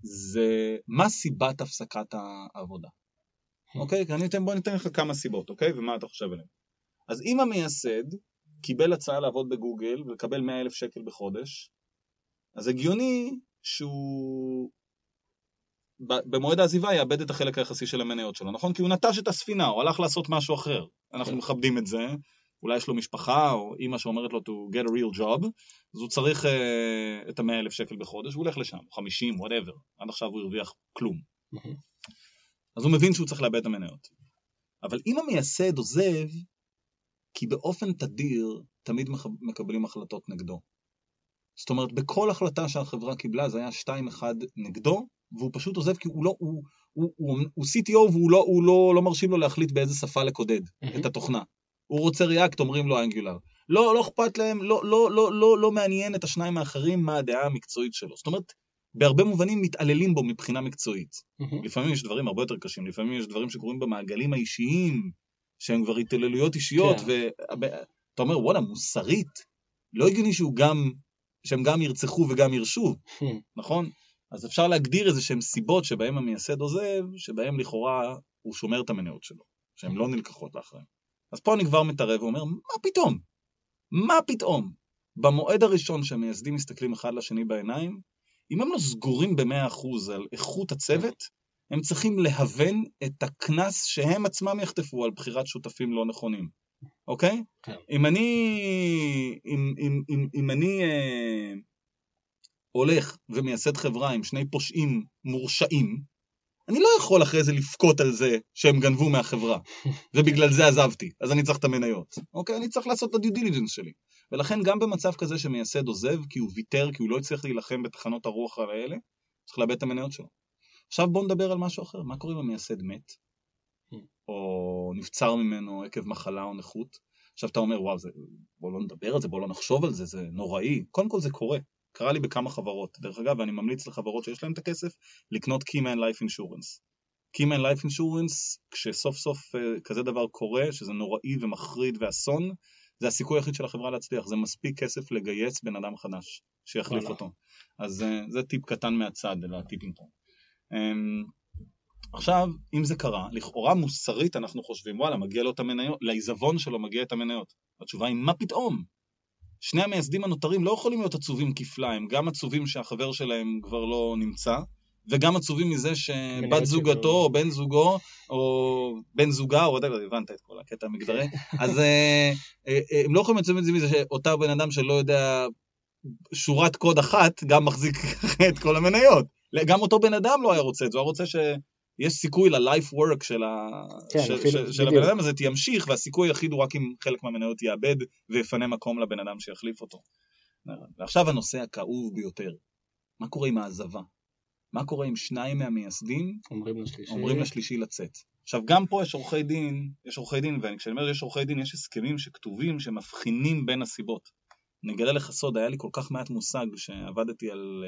Speaker 2: זה מה סיבת הפסקת העבודה. אוקיי? אני אתן, בוא ניתן לך כמה סיבות, אוקיי? ומה אתה חושב עליהן. אז אם המייסד קיבל הצעה לעבוד בגוגל ולקבל 100 אלף שקל בחודש, אז הגיוני שהוא במועד העזיבה יאבד את החלק היחסי של המניות שלו, נכון? כי הוא נטש את הספינה, הוא הלך לעשות משהו אחר. אנחנו כן. מכבדים את זה, אולי יש לו משפחה, או אימא שאומרת לו to get a real job, אז הוא צריך uh, את המאה אלף שקל בחודש, הוא הולך לשם, 50, whatever, עד עכשיו הוא הרוויח כלום. אז הוא מבין שהוא צריך לאבד את המניות. אבל אם המייסד עוזב, כי באופן תדיר תמיד מקבלים החלטות נגדו. זאת אומרת, בכל החלטה שהחברה קיבלה זה היה 2-1 נגדו, והוא פשוט עוזב כי הוא לא, הוא, הוא, הוא, הוא CTO והוא לא, הוא לא, לא מרשים לו להחליט באיזה שפה לקודד mm-hmm. את התוכנה. הוא רוצה ריאקט, אומרים לו אנגולר. לא, לא אכפת להם, לא, לא, לא, לא, לא מעניין את השניים האחרים מה הדעה המקצועית שלו. זאת אומרת, בהרבה מובנים מתעללים בו מבחינה מקצועית. Mm-hmm. לפעמים יש דברים הרבה יותר קשים, לפעמים יש דברים שקורים במעגלים האישיים, שהם כבר התעללויות אישיות. כן. ואתה אומר, וואלה, מוסרית, לא הגיוני שהוא גם, שהם גם ירצחו וגם ירשו, mm-hmm. נכון? אז אפשר להגדיר איזה שהם סיבות שבהם המייסד עוזב, שבהם לכאורה הוא שומר את המניות שלו, שהן לא נלקחות לאחריהם. אז פה אני כבר מתערב ואומר, מה פתאום? מה פתאום? במועד הראשון שהמייסדים מסתכלים אחד לשני בעיניים, אם הם לא סגורים ב-100% על איכות הצוות, הם צריכים להוון את הקנס שהם עצמם יחטפו על בחירת שותפים לא נכונים, אוקיי? כן. אם אני, אם, אם, אם, אם אני אה, הולך ומייסד חברה עם שני פושעים מורשעים, אני לא יכול אחרי זה לבכות על זה שהם גנבו מהחברה, ובגלל זה עזבתי, אז אני צריך את המניות. אוקיי? אני צריך לעשות את ה due diligence שלי. ולכן גם במצב כזה שמייסד עוזב, כי הוא ויתר, כי הוא לא הצליח להילחם בתחנות הרוח האלה, צריך לאבד את המניות שלו. עכשיו בואו נדבר על משהו אחר, מה קורה אם המייסד מת? או נבצר ממנו עקב מחלה או נכות? עכשיו אתה אומר, וואו, זה, בואו לא נדבר על זה, בואו לא נחשוב על זה, זה נוראי. קודם כל זה קורה, קרה לי בכמה חברות. דרך אגב, ואני ממליץ לחברות שיש להן את הכסף, לקנות Keyman Life Insurance. Keyman Life Insurance, כשסוף סוף uh, כזה דבר קורה, שזה נוראי ומחריד ואסון, זה הסיכוי היחיד של החברה להצליח, זה מספיק כסף לגייס בן אדם חדש, שיחליף אותו. אז uh, זה טיפ קטן מהצד, אלא טיפים פה. עכשיו, אם זה קרה, לכאורה מוסרית אנחנו חושבים, וואלה, מגיע לו את המניות, לעיזבון שלו מגיע את המניות. התשובה היא, מה פתאום? שני המייסדים הנותרים לא יכולים להיות עצובים כפליים, גם עצובים שהחבר שלהם כבר לא נמצא, וגם עצובים מזה שבת זוגתו או בן זוגו או בן זוגה או whatever, הבנת את כל הקטע המגדרי, אז אה, אה, אה, הם לא יכולים לצאת מזה שאותה בן אדם שלא יודע שורת קוד אחת גם מחזיק את כל המניות. גם אותו בן אדם לא היה רוצה את זה, הוא היה רוצה ש... יש סיכוי ל-life work של, ה... כן, של, של, של הבן אדם הזה תימשך, והסיכוי היחיד הוא רק אם חלק מהמניות יאבד ויפנה מקום לבן אדם שיחליף אותו. ועכשיו הנושא הכאוב ביותר, מה קורה עם העזבה? מה קורה אם שניים מהמייסדים
Speaker 3: אומרים לשלישי,
Speaker 2: אומרים לשלישי לצאת? עכשיו גם פה יש עורכי דין, יש עורכי דין, וכשאני אומר יש עורכי דין, יש הסכמים שכתובים שמבחינים בין הסיבות. אני אגלה לך סוד, היה לי כל כך מעט מושג שעבדתי על...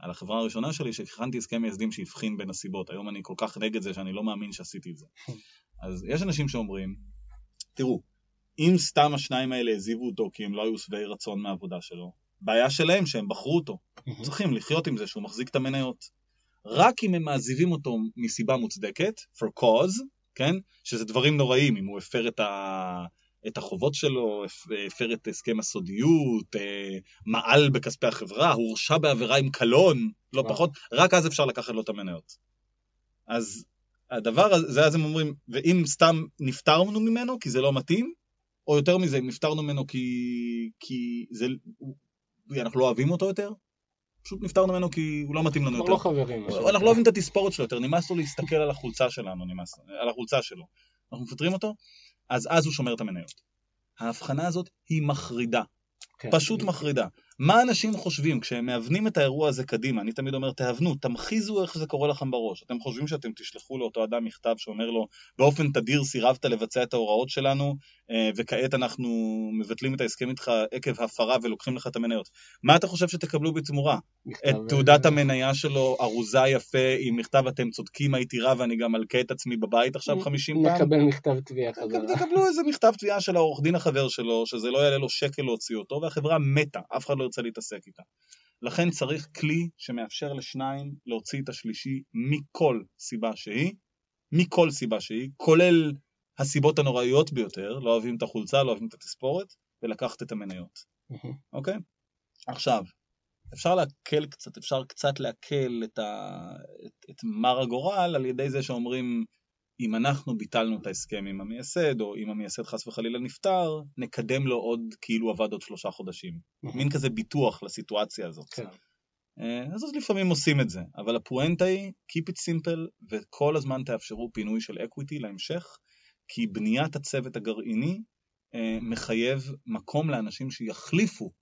Speaker 2: על החברה הראשונה שלי, שהכנתי הסכם מייסדים שהבחין בין הסיבות. היום אני כל כך נגד זה שאני לא מאמין שעשיתי את זה. אז יש אנשים שאומרים, תראו, אם סתם השניים האלה העזיבו אותו כי הם לא היו שבעי רצון מהעבודה שלו, בעיה שלהם שהם בחרו אותו. צריכים לחיות עם זה שהוא מחזיק את המניות. רק אם הם מעזיבים אותו מסיבה מוצדקת, for cause, כן? שזה דברים נוראים, אם הוא הפר את ה... את החובות שלו, הפר את הסכם הסודיות, אה, מעל בכספי החברה, הורשע בעבירה עם קלון, לא פחות, רק אז אפשר לקחת לו את המניות. אז הדבר הזה, אז הם אומרים, ואם סתם נפטרנו ממנו כי זה לא מתאים, או יותר מזה, אם נפטרנו ממנו כי, כי זה, אנחנו לא אוהבים אותו יותר, פשוט נפטרנו ממנו כי הוא לא מתאים לנו יותר.
Speaker 3: אנחנו לא חברים.
Speaker 2: אנחנו לא אוהבים את התספורת שלו יותר, נמאס לו להסתכל על החולצה שלנו, נמאס, על החולצה שלו. אנחנו מפטרים אותו, אז אז הוא שומר את המניות. ההבחנה הזאת היא מחרידה. כן. פשוט מחרידה. מה אנשים חושבים כשהם מאבנים את האירוע הזה קדימה? אני תמיד אומר, תאבנו, תמחיזו איך זה קורה לכם בראש. אתם חושבים שאתם תשלחו לאותו אדם מכתב שאומר לו, באופן תדיר סירבת לבצע את ההוראות שלנו, אה, וכעת אנחנו מבטלים את ההסכם איתך עקב הפרה ולוקחים לך את המניות. מה אתה חושב שתקבלו בתמורה? את תעודת אה, המניה שלו ארוזה יפה עם מכתב אתם צודקים הייתי רע ואני גם אלקה את עצמי בבית עכשיו 50 פעם?
Speaker 3: נקבל מכתב תביעה חזרה.
Speaker 2: תקבלו איזה מכתב תביעה של העורך דין החבר שלו, שזה לא יעלה לו שקל להוציא אותו, והחברה מתה, אף אחד לא ירצה להתעסק איתה. לכן צריך כלי שמאפשר לשניים להוציא את השלישי מכל סיבה שהיא, מכל סיבה שהיא, כולל הסיבות הנוראיות ביותר, לא אוהבים את החולצה, לא אוהבים את התספורת, ולקחת את המניות. אוקיי? Okay? עכשיו, אפשר להקל קצת, אפשר קצת להקל את, ה, את, את מר הגורל על ידי זה שאומרים, אם אנחנו ביטלנו את ההסכם עם המייסד, או אם המייסד חס וחלילה נפטר, נקדם לו עוד כאילו עבד עוד שלושה חודשים. מין כזה ביטוח לסיטואציה הזאת.
Speaker 3: כן.
Speaker 2: אה, אז אז לפעמים עושים את זה, אבל הפואנטה היא Keep it simple וכל הזמן תאפשרו פינוי של equity להמשך, כי בניית הצוות הגרעיני אה, מחייב מקום לאנשים שיחליפו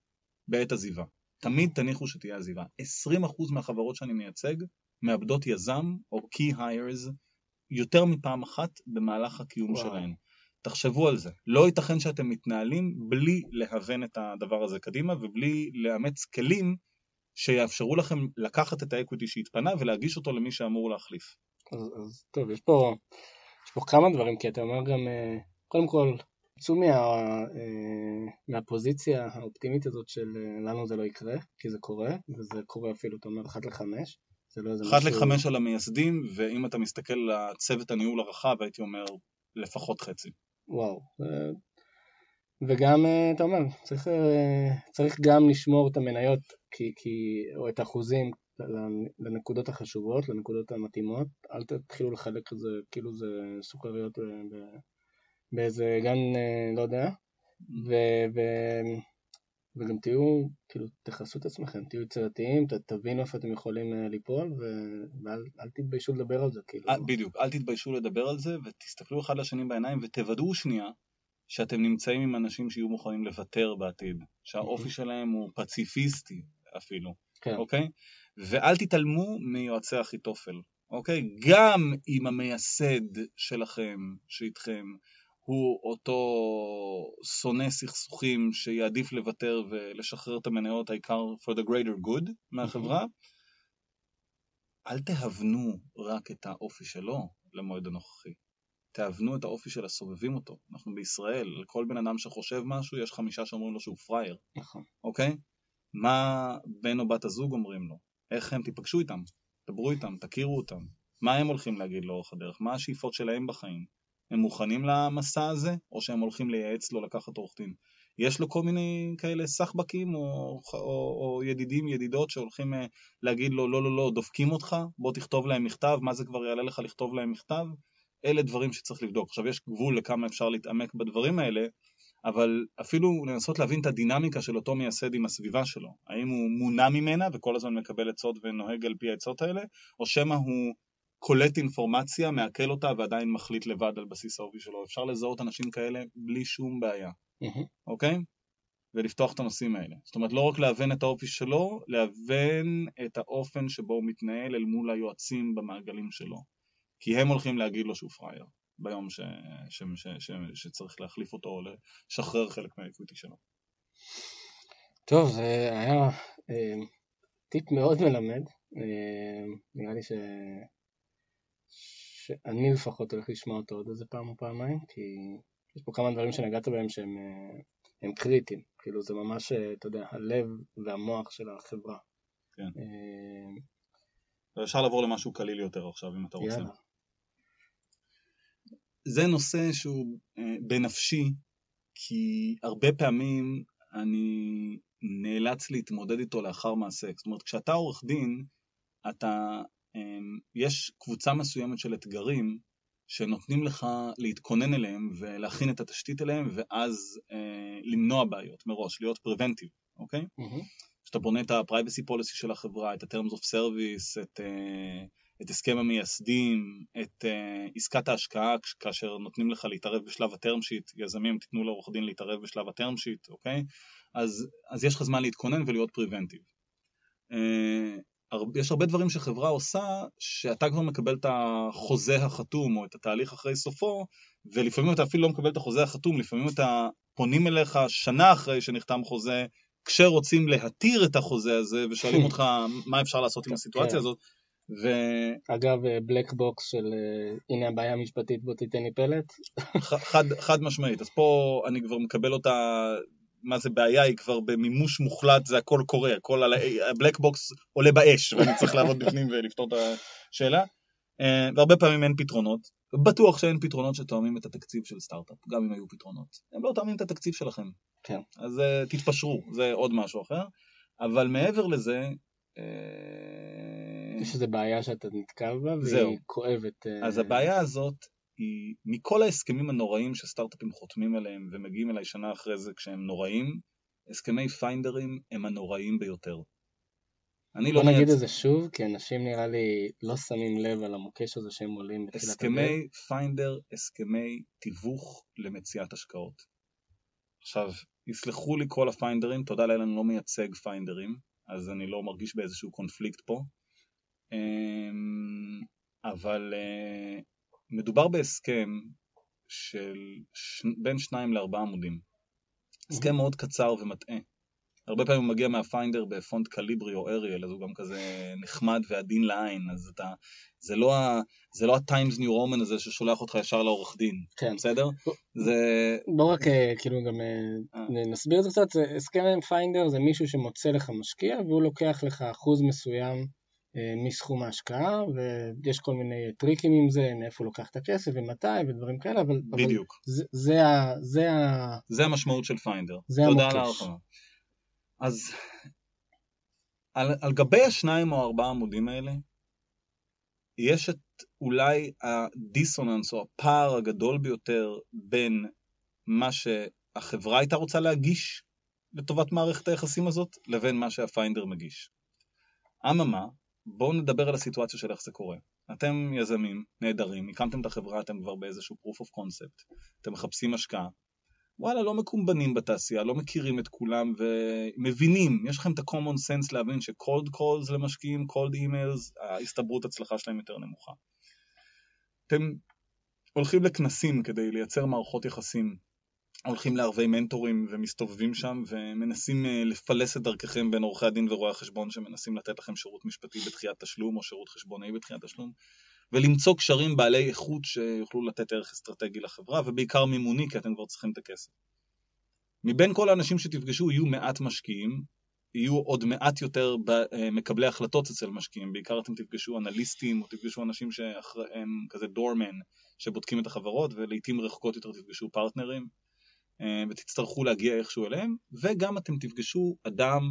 Speaker 2: בעת עזיבה. תמיד תניחו שתהיה עזיבה. 20% מהחברות שאני מייצג מאבדות יזם או Key Hires יותר מפעם אחת במהלך הקיום
Speaker 3: וואו.
Speaker 2: שלהן. תחשבו על זה. לא ייתכן שאתם מתנהלים בלי להוון את הדבר הזה קדימה ובלי לאמץ כלים שיאפשרו לכם לקחת את האקוויטי שהתפנה ולהגיש אותו למי שאמור להחליף.
Speaker 3: אז, אז טוב, יש פה, יש פה כמה דברים, כי אתה אומר גם, אה, קודם כל, צאו מה, אה, מהפוזיציה האופטימית הזאת של אה, לנו זה לא יקרה, כי זה קורה, וזה קורה אפילו, אתה אומר, אחת לחמש, לא
Speaker 2: אחת
Speaker 3: משהו...
Speaker 2: לחמש על המייסדים, ואם אתה מסתכל על צוות הניהול הרחב, הייתי אומר לפחות חצי.
Speaker 3: וואו. אה, וגם, אה, אתה אומר, צריך, אה, צריך גם לשמור את המניות, כי, כי, או את האחוזים לנקודות החשובות, לנקודות המתאימות. אל תתחילו לחלק את זה כאילו זה סוכריות באיזה גן, לא יודע. ו, ו, וגם תהיו, כאילו, תכסו את עצמכם, תהיו יצירתיים, ת- תבינו איפה אתם יכולים אה, ליפול, ו- ואל אל תתביישו לדבר על זה, כאילו.
Speaker 2: אה, בדיוק, אל תתביישו לדבר על זה, ותסתכלו אחד לשני בעיניים, ותוודאו שנייה שאתם נמצאים עם אנשים שיהיו מוכנים לוותר בעתיד, שהאופי שלהם הוא פציפיסטי אפילו,
Speaker 3: כן.
Speaker 2: אוקיי? ואל תתעלמו מיועצי אחיתופל, אוקיי? גם אם המייסד שלכם, שאיתכם, הוא אותו שונא סכסוכים שיעדיף לוותר ולשחרר את המניות העיקר for the greater good מהחברה, אל תהוונו רק את האופי שלו למועד הנוכחי. תהוונו את האופי של הסובבים אותו. אנחנו בישראל, לכל בן אדם שחושב משהו, יש חמישה שאומרים לו שהוא פראייר,
Speaker 3: נכון.
Speaker 2: אוקיי? מה בן או בת הזוג אומרים לו? איך הם תיפגשו איתם? דברו איתם, תכירו אותם. מה הם הולכים להגיד לאורך הדרך? מה השאיפות שלהם בחיים? הם מוכנים למסע הזה, או שהם הולכים לייעץ לו לקחת עורך דין? יש לו כל מיני כאלה סחבקים או, או, או ידידים, ידידות שהולכים אה, להגיד לו לא, לא, לא, דופקים אותך, בוא תכתוב להם מכתב, מה זה כבר יעלה לך לכתוב להם מכתב? אלה דברים שצריך לבדוק. עכשיו יש גבול לכמה אפשר להתעמק בדברים האלה, אבל אפילו לנסות להבין את הדינמיקה של אותו מייסד עם הסביבה שלו. האם הוא מונע ממנה וכל הזמן מקבל עצות ונוהג על פי העצות האלה, או שמא הוא קולט אינפורמציה, מעכל אותה ועדיין מחליט לבד על בסיס האופי שלו. אפשר לזהות אנשים כאלה בלי שום בעיה. אוקיי? ולפתוח את הנושאים האלה. זאת אומרת, לא רק להבין את האופי שלו, להבין את האופן שבו הוא מתנהל אל מול היועצים במעגלים שלו. כי הם הולכים להגיד לו שהוא פראייר, ביום ש... ש... ש... ש... שצריך להחליף אותו או לשחרר חלק מהאקוויטי שלו.
Speaker 3: טוב, זה היה אה, טיפ מאוד מלמד. אה, נראה לי ש... שאני לפחות הולך לשמוע אותו עוד איזה פעם או פעמיים, כי יש פה כמה דברים שנגעת בהם שהם אה, הם קריטיים. כאילו זה ממש, אה, אתה יודע, הלב והמוח של החברה.
Speaker 2: כן.
Speaker 3: אה,
Speaker 2: אפשר לעבור למשהו קליל יותר עכשיו, אם אתה רוצה.
Speaker 3: יאללה.
Speaker 2: זה נושא שהוא בנפשי, כי הרבה פעמים אני נאלץ להתמודד איתו לאחר מעשה. זאת אומרת, כשאתה עורך דין, אתה, יש קבוצה מסוימת של אתגרים שנותנים לך להתכונן אליהם ולהכין את התשתית אליהם, ואז אה, למנוע בעיות מראש, להיות פרוונטיב, אוקיי? כשאתה בונה את ה-privacy policy של החברה, את ה-terms of service, את, uh, את הסכם המייסדים, את uh, עסקת ההשקעה, כאשר נותנים לך להתערב בשלב ה-term sheet, יזמים תיתנו לעורך דין להתערב בשלב ה-term sheet, אוקיי? אז, אז יש לך זמן להתכונן ולהיות. Uh, הר- יש הרבה דברים שחברה עושה, שאתה כבר מקבל את החוזה החתום או את התהליך אחרי סופו, ולפעמים אתה אפילו לא מקבל את החוזה החתום, לפעמים אתה פונים אליך שנה אחרי שנחתם חוזה, כשרוצים להתיר את החוזה הזה ושואלים אותך מה אפשר לעשות עם
Speaker 3: כן.
Speaker 2: הסיטואציה הזאת,
Speaker 3: אגב, black box של אה, הנה הבעיה המשפטית בוא תיתן לי פלט.
Speaker 2: וחד חד משמעית, אז פה אני כבר מקבל אותה, מה זה בעיה, היא כבר במימוש מוחלט, זה הכל קורה, הכל על ה black box עולה באש ואני צריך לעבוד בפנים ולפתור את השאלה, אה, והרבה פעמים אין פתרונות, בטוח שאין פתרונות שתואמים את התקציב של סטארט-אפ, גם אם היו פתרונות, הם לא תואמים את התקציב שלכם,
Speaker 3: כן.
Speaker 2: אז אה, תתפשרו, זה עוד משהו אחר, אבל מעבר לזה, אה,
Speaker 3: יש איזו בעיה שאתה נתקל בה
Speaker 2: זהו.
Speaker 3: והיא כואבת. אה,
Speaker 2: אז הבעיה הזאת היא מכל ההסכמים הנוראים שסטארט-אפים חותמים עליהם ומגיעים אליי שנה אחרי זה כשהם נוראים, הסכמי פיינדרים הם הנוראים ביותר.
Speaker 3: אני לא... בוא נגיד את זה שוב, כי אנשים נראה לי לא שמים לב על המוקש הזה שהם עולים
Speaker 2: בתחילת הדרך. הסכמי פיינדר, הסכמי תיווך למציאת השקעות. עכשיו, יסלחו לי כל הפיינדרים, תודה לאל אני לא מייצג פיינדרים, אז אני לא מרגיש באיזשהו קונפליקט פה. אמ, אבל אה, מדובר בהסכם של בין שניים לארבעה עמודים. הסכם מאוד קצר ומטעה. הרבה פעמים הוא מגיע מה finder בפונט קליברי או אריאל, אז הוא גם כזה נחמד ועדין לעין, אז אתה, זה לא, ה, זה לא ה-Times New Roman הזה ששולח אותך ישר לעורך דין, כן. בסדר?
Speaker 3: זה... בוא רק אה, כאילו גם אה, אה. נסביר את זה קצת, הסכם עם finder זה מישהו שמוצא לך משקיע והוא לוקח לך אחוז מסוים מסכום ההשקעה, ויש כל מיני טריקים עם זה, מאיפה לוקח את הכסף ומתי ודברים כאלה, אבל...
Speaker 2: בדיוק.
Speaker 3: אבל זה, זה, ה, זה, ה...
Speaker 2: זה המשמעות של פיינדר.
Speaker 3: זה המוקש. תודה על ההרחבה.
Speaker 2: אז על, על גבי השניים או ארבעה עמודים האלה, יש את אולי הדיסוננס או הפער הגדול ביותר בין מה שהחברה הייתה רוצה להגיש לטובת מערכת היחסים הזאת, לבין מה שהפיינדר מגיש. אממה, בואו נדבר על הסיטואציה של איך זה קורה. אתם יזמים נהדרים, הקמתם את החברה, אתם כבר באיזשהו proof of concept, אתם מחפשים השקעה, וואלה, לא מקומבנים בתעשייה, לא מכירים את כולם ומבינים, יש לכם את ה-common sense להבין ש-cold calls למשקיעים, cold emails, ההסתברות הצלחה שלהם יותר נמוכה. אתם הולכים לכנסים כדי לייצר מערכות יחסים, הולכים לערבי מנטורים ומסתובבים שם ומנסים אה, לפלס את דרככם בין עורכי הדין ורואי החשבון שמנסים לתת לכם שירות משפטי בדחיית תשלום או שירות חשבונאי בדחיית תשלום. ולמצוא קשרים בעלי איכות שיוכלו לתת ערך אסטרטגי לחברה, ובעיקר מימוני, כי אתם כבר צריכים את הכסף. מבין כל האנשים שתפגשו יהיו מעט משקיעים, יהיו עוד מעט יותר אה, מקבלי החלטות אצל משקיעים, בעיקר אתם תפגשו אנליסטים, או תפגשו אנשים שהם כזה דורמן, שבודקים את החברות, ולעיתים רחוקות יותר תפגשו פרטנרים, ותצטרכו להגיע איכשהו אליהם, וגם אתם תפגשו אדם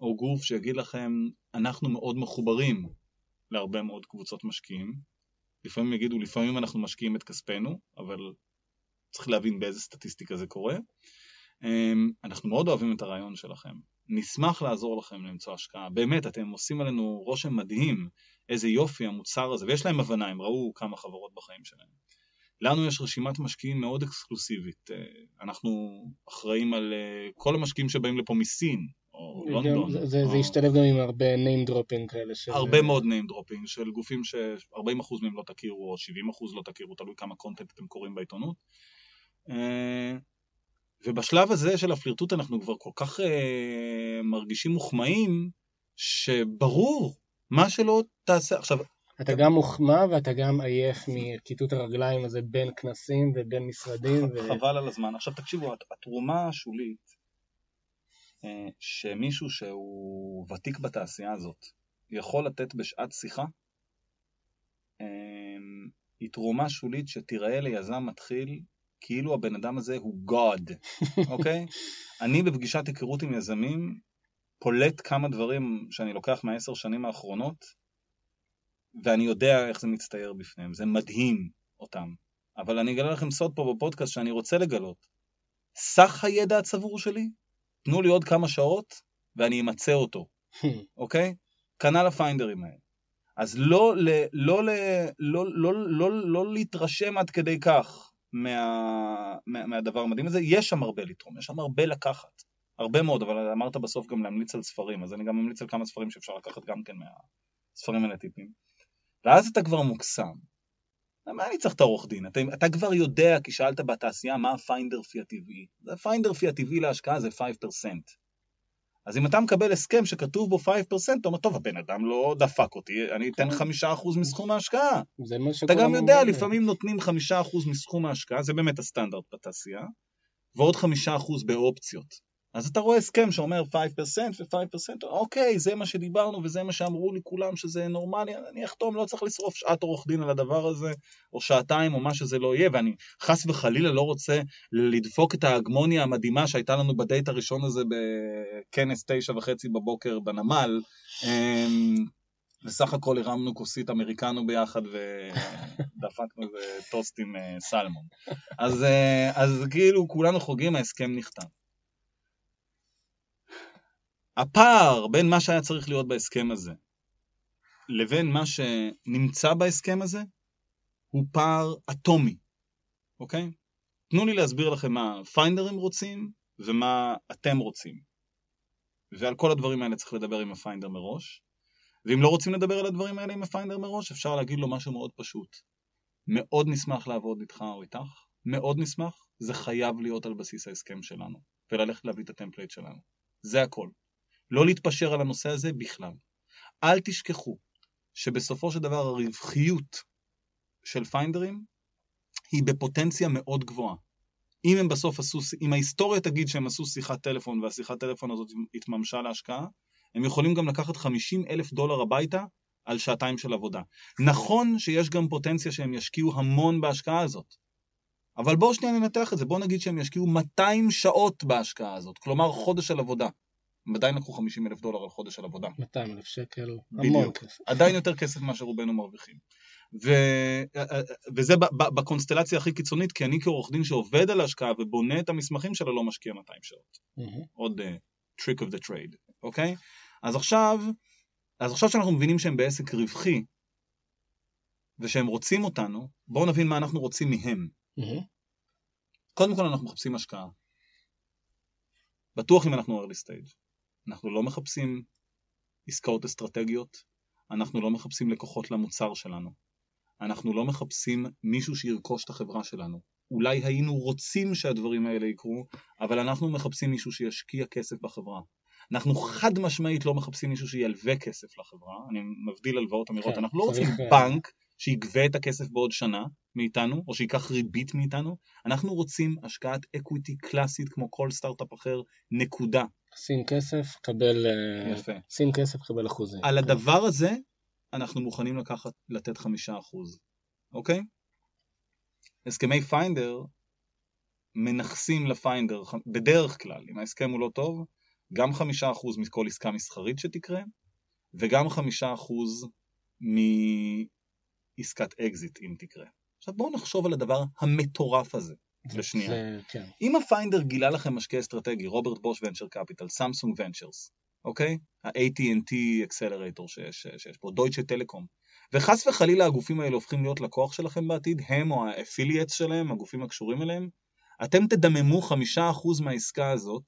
Speaker 2: או גוף שיגיד לכם, אנחנו מאוד מחוברים להרבה מאוד קבוצות משקיעים, לפעמים יגידו, לפעמים אנחנו משקיעים את כספנו, אבל צריך להבין באיזה סטטיסטיקה זה קורה. אמ, אנחנו מאוד אוהבים את הרעיון שלכם. נשמח לעזור לכם למצוא השקעה. באמת, אתם עושים עלינו רושם מדהים, איזה יופי המוצר הזה, ויש להם הבנה, הם ראו כמה חברות בחיים שלהם. לנו יש רשימת משקיעים מאוד אקסקלוסיבית. אה, אנחנו אחראים על אה, כל המשקיעים שבאים לפה מסין, או לונדון.
Speaker 3: זה, זה, או... זה ישתלב גם עם הרבה name dropping כאלה.
Speaker 2: של... הרבה מאוד name dropping של גופים ש-40% מהם לא תכירו, או 70% לא תכירו, תלוי כמה קונטנט אתם קוראים בעיתונות. אה, ובשלב הזה של הפלירטוט אנחנו כבר כל כך uh, מרגישים מוחמאים, שברור, מה שלא תעשה. עכשיו...
Speaker 3: אתה גם מוחמא ואתה גם עייף מכיתות הרגליים הזה בין כנסים ובין משרדים.
Speaker 2: ו... חבל על הזמן. עכשיו תקשיבו, התרומה השולית אה, שמישהו שהוא ותיק בתעשייה הזאת יכול לתת בשעת שיחה אה, היא תרומה שולית שתיראה ליזם מתחיל כאילו הבן אדם הזה הוא God, אוקיי? אני בפגישת היכרות עם יזמים פולט כמה דברים שאני לוקח מהעשר שנים האחרונות ואני יודע איך זה מצטייר בפניהם, זה מדהים אותם. אבל אני אגלה לכם סוד פה בפודקאסט שאני רוצה לגלות. סך הידע הצבור שלי תנו לי עוד כמה שעות ואני אמצה אותו, אוקיי? כנ"ל הפיינדרים האלה. אז לא, לא, לא, לא, לא, לא, לא להתרשם עד כדי כך מה, מה, מהדבר המדהים הזה, יש שם הרבה לתרום, יש שם הרבה לקחת, הרבה מאוד, אבל אמרת בסוף גם להמליץ על ספרים, אז אני גם ממליץ על כמה ספרים שאפשר לקחת גם כן מהספרים האלה טיפים. ואז אתה כבר מוקסם, למה אני צריך את העורך דין? אתה, אתה כבר יודע, כי שאלת בתעשייה מה הפיינדר פי הטבעי. הפיינדר פי הטבעי להשקעה זה 5%. אז אם אתה מקבל הסכם שכתוב בו 5%, אתה אומר, טוב, הבן אדם לא דפק אותי, אני אתן 5% כן. מסכום ההשקעה. אתה גם יודע, לפעמים נותנים 5% מסכום ההשקעה, זה באמת הסטנדרט בתעשייה, ועוד 5% באופציות. אז אתה רואה הסכם שאומר 5% ו-5%, אוקיי, זה מה שדיברנו וזה מה שאמרו לי כולם שזה נורמלי, אני אחתום, לא צריך לשרוף שעת עורך דין על הדבר הזה, או שעתיים או מה שזה לא יהיה, ואני חס וחלילה לא רוצה לדפוק את ההגמוניה המדהימה שהייתה לנו בדייט הראשון הזה בכנס תשע וחצי בבוקר בנמל, אמ, וסך הכל הרמנו כוסית אמריקנו ביחד ודפקנו איזה טוסט עם אה, סלמון. אז, אה, אז כאילו כולנו חוגגים, ההסכם נחתם. הפער בין מה שהיה צריך להיות בהסכם הזה לבין מה שנמצא בהסכם הזה הוא פער אטומי, אוקיי? תנו לי להסביר לכם מה פיינדרים רוצים ומה אתם רוצים. ועל כל הדברים האלה צריך לדבר עם הפיינדר מראש. ואם לא רוצים לדבר על הדברים האלה עם הפיינדר מראש, אפשר להגיד לו משהו מאוד פשוט. מאוד נשמח לעבוד איתך או איתך, מאוד נשמח, זה חייב להיות על בסיס ההסכם שלנו, וללכת להביא את ה template שלנו. זה הכל. לא להתפשר על הנושא הזה בכלל. אל תשכחו שבסופו של דבר הרווחיות של finder ים היא בפוטנציה מאוד גבוהה. אם הם בסוף עשו, אם ההיסטוריה תגיד שהם עשו שיחת טלפון והשיחת טלפון הזאת התממשה להשקעה, הם יכולים גם לקחת 50 אלף דולר הביתה על שעתיים של עבודה. נכון שיש גם פוטנציה שהם ישקיעו המון בהשקעה הזאת, אבל בואו שנייה ננתח את זה, בואו נגיד שהם ישקיעו 200 שעות בהשקעה הזאת, כלומר חודש של עבודה. הם עדיין לקחו 50 אלף דולר על חודש של עבודה.
Speaker 3: 200 אלף שקל. המון כסף.
Speaker 2: עדיין יותר כסף ממה שרובנו מרוויחים. ו... וזה ב- ב- בקונסטלציה הכי קיצונית, כי אני כעורך דין שעובד על ההשקעה ובונה את המסמכים שלו לא משקיע 200 שעות.
Speaker 3: מהמם.
Speaker 2: עוד uh, trick of the trade, אוקיי? אז עכשיו, אז עכשיו שאנחנו מבינים שהם בעסק רווחי, ושהם רוצים אותנו, בואו נבין מה אנחנו רוצים מהם.
Speaker 3: מהמם.
Speaker 2: קודם כל אנחנו מחפשים השקעה. בטוח אם אנחנו early stage. אנחנו לא מחפשים עסקאות אסטרטגיות, אנחנו לא מחפשים לקוחות למוצר שלנו. אנחנו לא מחפשים מישהו שירכוש את החברה שלנו. אולי היינו רוצים שהדברים האלה יקרו, אבל אנחנו מחפשים מישהו שישקיע כסף בחברה. אנחנו חד משמעית לא מחפשים מישהו שילווה כסף לחברה, אני להבדיל מהלוואות המירות,
Speaker 3: כן,
Speaker 2: אנחנו לא רוצים
Speaker 3: אה,
Speaker 2: בנק שיגבה את הכסף בעוד שנה מאיתנו, או שייקח ריבית מאיתנו, אנחנו רוצים השקעת equity קלאסית כמו כל סטארט-אפ אחר, נקודה.
Speaker 3: שים כסף, קבל... אה,
Speaker 2: יפה.
Speaker 3: שים כסף, קבל אחוזים.
Speaker 2: על הדבר הזה אנחנו מוכנים לקחת, לתת חמישה אחוז, אוקיי? הסכמי finder מנכסים ל finder, בדרך כלל, אם ההסכם הוא לא טוב, גם חמישה אחוז מכל עסקה מסחרית שתקרה, וגם חמישה אחוז מעסקת אקזיט אם תקרה. עכשיו בואו נחשוב על הדבר המטורף הזה,
Speaker 3: זה-
Speaker 2: לשנייה.
Speaker 3: זה- כן.
Speaker 2: אם ה finder גילה לכם משקיע אסטרטגי, רוברט בוש ונצ'ר קפיטל, סמסונג ונצ'רס, אוקיי? ה-AT&T accelerator שיש, שיש פה, דויטשה טלקום, וחס וחלילה הגופים האלה הופכים להיות לקוח שלכם בעתיד, הם או ה affiliates שלהם, הגופים הקשורים אליהם, אתם תדממו חמישה אחוז מהעסקה הזאת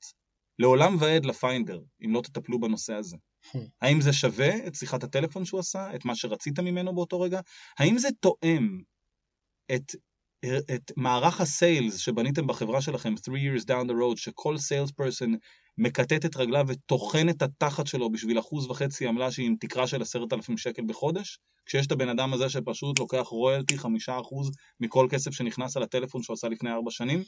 Speaker 2: לעולם ועד לפיינדר, אם לא תטפלו בנושא הזה.
Speaker 3: Hmm.
Speaker 2: האם זה שווה את שיחת הטלפון שהוא עשה, את מה שרצית ממנו באותו רגע? האם זה תואם את את מערך הסיילס שבניתם בחברה שלכם 3 years down the road, שכל סיילס פרסון מקטט את רגליו וטוחן את התחת שלו בשביל אחוז וחצי עמלה שהיא עם תקרה של עשרת אלפים שקל בחודש, כשיש את הבן אדם הזה שפשוט לוקח רויאלטי חמישה אחוז מכל כסף שנכנס על הטלפון שהוא עשה לפני ארבע שנים?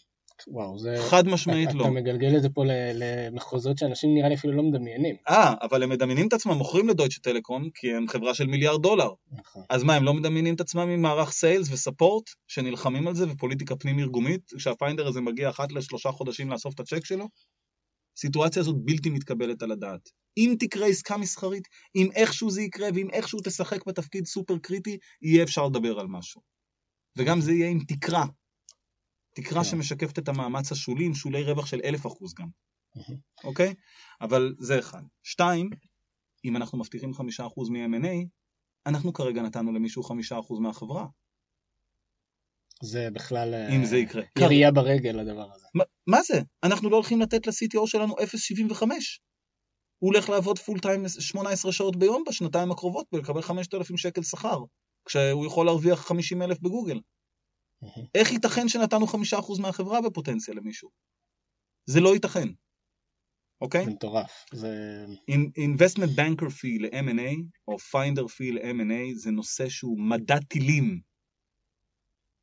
Speaker 3: וואו, זה...
Speaker 2: חד משמעית לא.
Speaker 3: אתה מגלגל את זה פה למחוזות שאנשים נראה לי אפילו לא מדמיינים.
Speaker 2: אה, אבל הם מדמיינים את עצמם מוכרים לדויטשה טלקום כי הם חברה של מיליארד דולר.
Speaker 3: נכון.
Speaker 2: אז מה, הם לא מדמיינים את עצמם עם מערך סיילס וספורט שנלחמים על זה ופוליטיקה פנים ארגומית, כשהפיינדר הזה מגיע אחת לשלושה חודשים לאסוף את הצ'ק שלו? הסיטואציה הזאת בלתי מתקבלת על הדעת. אם תקרה עסקה מסחרית, אם איכשהו זה יקרה ואם איכשהו תשחק בתפקיד סופר קריטי, יהיה אפשר לדבר על משהו. וגם זה יהיה עם תקרה. תקרה
Speaker 3: כן.
Speaker 2: שמשקפת את המאמץ השולי עם שולי רווח של אלף אחוז גם. אוקיי? אבל זה אחד. שתיים, אם אנחנו מבטיחים חמישה אחוז מ-M&A, אנחנו כרגע נתנו למישהו חמישה אחוז מהחברה,
Speaker 3: זה בכלל... אה,
Speaker 2: אם זה יקרה.
Speaker 3: ירייה ברגל הדבר הזה.
Speaker 2: מה- מה זה? אנחנו לא הולכים לתת ל-CTO שלנו 0.75. הוא הולך לעבוד פול טיים 18 שעות ביום בשנתיים הקרובות ולקבל 5,000 שקל שכר, כשהוא יכול להרוויח 50,000 בגוגל. איך ייתכן שנתנו 5% מהחברה בפוטנציה למישהו? זה לא ייתכן. אוקיי?
Speaker 3: זה מטורף. זה...
Speaker 2: In- investment banker fee ל-M&A או finder fee ל-M&A זה נושא שהוא מדע טילים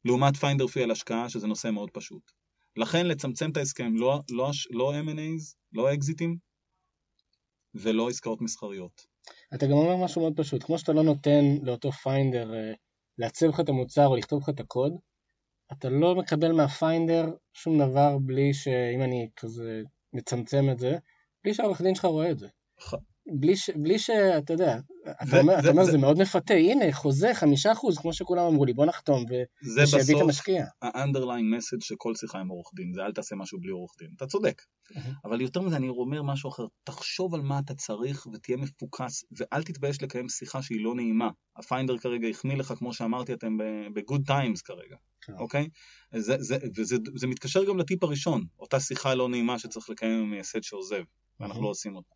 Speaker 2: לעומת finder fee על השקעה שזה נושא מאוד פשוט. לכן לצמצם את ההסכם, לא, לא, לא M&A's, לא אקזיטים ולא עסקאות מסחריות.
Speaker 3: אתה גם אומר משהו מאוד פשוט, כמו שאתה לא נותן לאותו פיינדר אה, לעצב לך את המוצר או לכתוב לך את הקוד, אתה לא מקבל מהפיינדר שום דבר בלי שאם אני כזה מצמצם את זה, בלי שהעורך דין שלך רואה את זה. בלי, ש, בלי שאתה יודע, אתה
Speaker 2: ו-
Speaker 3: אומר,
Speaker 2: זה-
Speaker 3: אתה אומר
Speaker 2: זה-
Speaker 3: זה מאוד מפתה, הנה חוזה חמישה אחוז, כמו שכולם אמרו לי, בוא נחתום,
Speaker 2: זה
Speaker 3: ושיביא את
Speaker 2: בסוף
Speaker 3: המשקיע.
Speaker 2: ה-underlying message של כל שיחה עם עורך דין, זה אל תעשה משהו בלי עורך דין. אתה צודק. אבל יותר מזה, אני אומר משהו אחר, תחשוב על מה אתה צריך ותהיה מפוקס, ואל תתבייש לקיים שיחה שהיא לא נעימה. הפיינדר כרגע החמיא לך, כמו שאמרתי, אתם ב-good times כרגע. אוקיי? זה, זה, וזה זה מתקשר גם לטיפ הראשון, אותה שיחה לא נעימה שצריך לקיים עם מייסד שעוזב, ואנחנו. לא עושים אותה.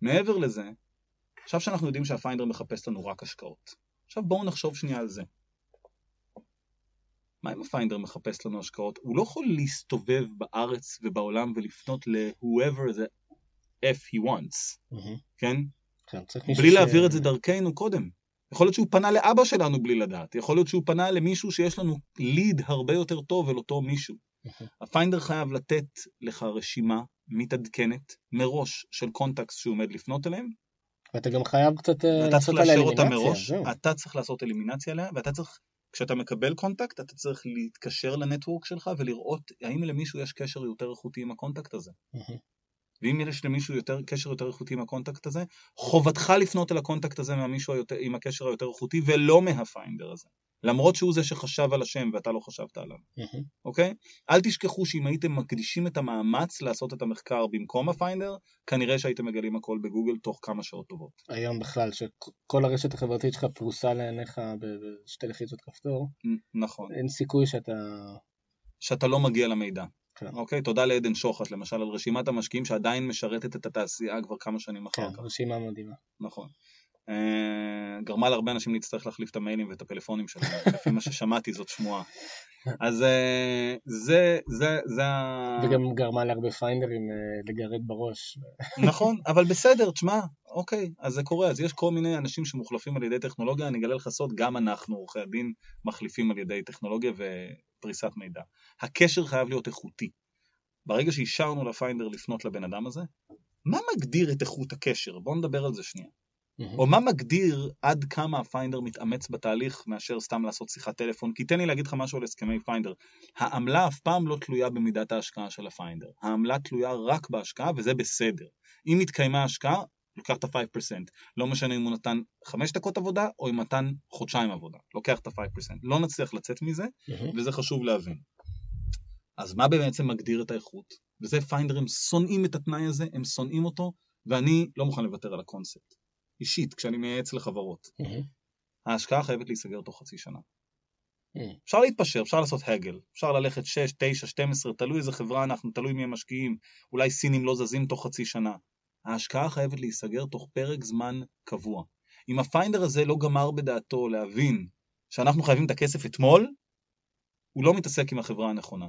Speaker 2: מעבר לזה, עכשיו שאנחנו יודעים שהפיינדר מחפש לנו רק השקעות, עכשיו בואו נחשוב שנייה על זה. מה אם הפיינדר מחפש לנו השקעות? הוא לא יכול להסתובב בארץ ובעולם ולפנות ל-whoever the F he wants,
Speaker 3: מהמם.
Speaker 2: כן?
Speaker 3: כן,
Speaker 2: בלי להעביר את זה דרכנו קודם. יכול להיות שהוא פנה לאבא שלנו בלי לדעת, יכול להיות שהוא פנה למישהו שיש לנו ליד הרבה יותר טוב אל אותו מישהו. הפיינדר חייב לתת לך רשימה מתעדכנת מראש של קונטקסט שהוא עומד לפנות אליהם,
Speaker 3: ואתה גם חייב קצת אה, לעשות עליה אלימינציה.
Speaker 2: מראש,
Speaker 3: זהו.
Speaker 2: אתה צריך לעשות אלימינציה עליה, ואתה צריך, כשאתה מקבל contact, אתה צריך להתקשר ל network שלך ולראות האם למישהו יש קשר יותר איכותי עם ה contact
Speaker 3: הזה.
Speaker 2: ואם יש למישהו יותר, קשר יותר איכותי עם ה contact הזה, חובתך לפנות אל ה contact הזה מהמישהו היותר, עם הקשר היותר איכותי, ולא מה finder הזה. למרות שהוא זה שחשב על השם ואתה לא חשבת עליו. אוקיי? אל תשכחו שאם הייתם מקדישים את המאמץ לעשות את המחקר במקום ה finder, כנראה שהייתם מגלים הכל בגוגל תוך כמה שעות טובות.
Speaker 3: היום בכלל, שכל הרשת החברתית שלך פרוסה לעיניך בשתי לחיצות כפתור,
Speaker 2: נ- נכון.
Speaker 3: אין סיכוי שאתה...
Speaker 2: שאתה לא מגיע למידע.
Speaker 3: כן.
Speaker 2: אוקיי? תודה לעדן שוחט, למשל, על רשימת המשקיעים שעדיין משרתת את התעשייה כבר כמה שנים אחר
Speaker 3: כן,
Speaker 2: כך.
Speaker 3: רשימה מדהימה.
Speaker 2: נכון. אה, גרמה להרבה אנשים להצטרך להחליף את המיילים ואת הפלאפונים שלהם, לפי מה ששמעתי זאת שמועה. אז אה, זה, זה, זה ה...
Speaker 3: וגם גרמה להרבה פיינדרים אה, לגרד בראש.
Speaker 2: נכון, אבל בסדר, תשמע, אוקיי, אז זה קורה, אז יש כל מיני אנשים שמוחלפים על ידי טכנולוגיה, אני אגלה לך סוד, גם אנחנו, עורכי הדין, מוחלפים על ידי טכנולוגיה ופריסת מידע. הקשר חייב להיות איכותי. ברגע שאישרנו ל finder לפנות לבן אדם הזה, מה מגדיר את איכות הקשר? בואו נדבר על זה שנייה.
Speaker 3: מהמם.
Speaker 2: או מה מגדיר עד כמה ה finder מתאמץ בתהליך מאשר סתם לעשות שיחת טלפון? כי תן לי להגיד לך משהו על הסכמי finder. העמלה אף פעם לא תלויה במידת ההשקעה של הפיינדר. העמלה תלויה רק בהשקעה וזה בסדר. אם התקיימה השקעה, לוקח את ה-5%. לא משנה אם הוא נתן 5 דקות עבודה או אם נתן חודשיים עבודה. לוקח את ה-5%. לא נצליח לצאת מזה,
Speaker 3: מהמם.
Speaker 2: וזה חשוב להבין. אז מה בעצם מגדיר את האיכות? וזה פיינדרים שונאים את התנאי הזה, הם שונאים אותו, ואני לא מוכן לוותר על הקונספט. אישית, כשאני מייעץ לחברות.
Speaker 3: מהמם.
Speaker 2: ההשקעה חייבת להיסגר תוך חצי שנה.
Speaker 3: Mm.
Speaker 2: אפשר להתפשר, אפשר לעשות הגל, אפשר ללכת 6, 9, 12, תלוי איזה חברה אנחנו, תלוי מי המשקיעים, אולי סינים לא זזים תוך חצי שנה. ההשקעה חייבת להיסגר תוך פרק זמן קבוע. אם הפיינדר הזה לא גמר בדעתו להבין שאנחנו חייבים את הכסף אתמול, הוא לא מתעסק עם החברה הנכונה.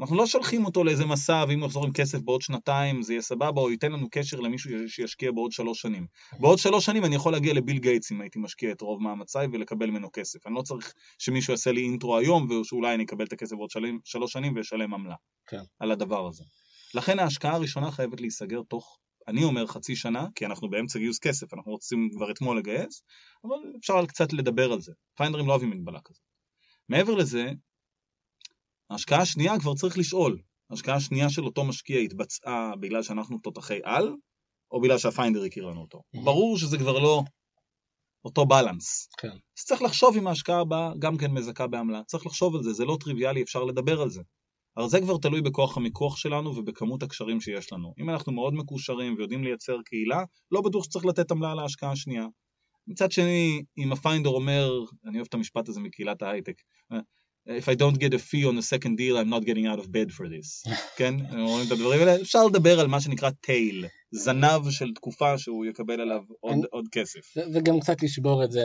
Speaker 2: אנחנו לא שולחים אותו לאיזה מסע, ואם הוא יחזור עם כסף בעוד שנתיים זה יהיה סבבה, או ייתן לנו קשר למישהו שישקיע בעוד שלוש שנים. בעוד שלוש שנים אני יכול להגיע לביל גייטס אם הייתי משקיע את רוב מאמציי ולקבל ממנו כסף. אני לא צריך שמישהו יעשה לי אינטרו היום, ושאולי אני אקבל את הכסף בעוד שלוש שנים ואשלם עמלה.
Speaker 3: כן.
Speaker 2: על הדבר הזה. לכן ההשקעה הראשונה חייבת להיסגר תוך, אני אומר חצי שנה, כי אנחנו באמצע גיוס כסף, אנחנו רוצים כבר אתמול לגייס, אבל אפשר קצת לדבר על זה. פיינדרים לא אוהבים מגבלה כזאת. מעבר לזה, ההשקעה השנייה כבר צריך לשאול. ההשקעה השנייה של אותו משקיע התבצעה בגלל שאנחנו תותחי על, או בגלל שהפיינדר הכיר לנו אותו.
Speaker 3: Mhm.
Speaker 2: ברור שזה כבר לא אותו בלנס.
Speaker 3: כן.
Speaker 2: אז צריך לחשוב אם ההשקעה הבאה גם כן מזכה בעמלה. צריך לחשוב על זה, זה לא טריוויאלי, אפשר לדבר על זה. אבל זה כבר תלוי בכוח המיקוח שלנו ובכמות הקשרים שיש לנו. אם אנחנו מאוד מקושרים ויודעים לייצר קהילה, לא בטוח שצריך לתת עמלה על ההשקעה השנייה. מצד שני, אם הפיינדר אומר, אני אוהב את המשפט הזה מקהילת ההייטק, If I don't get a fee on the second deal, I'm not getting out of bed for this. כן? הם אומרים את הדברים האלה, אפשר לדבר על מה שנקרא טייל, זנב של תקופה שהוא יקבל עליו עוד,
Speaker 3: אני-
Speaker 2: עוד כסף.
Speaker 3: וגם קצת לשבור את זה,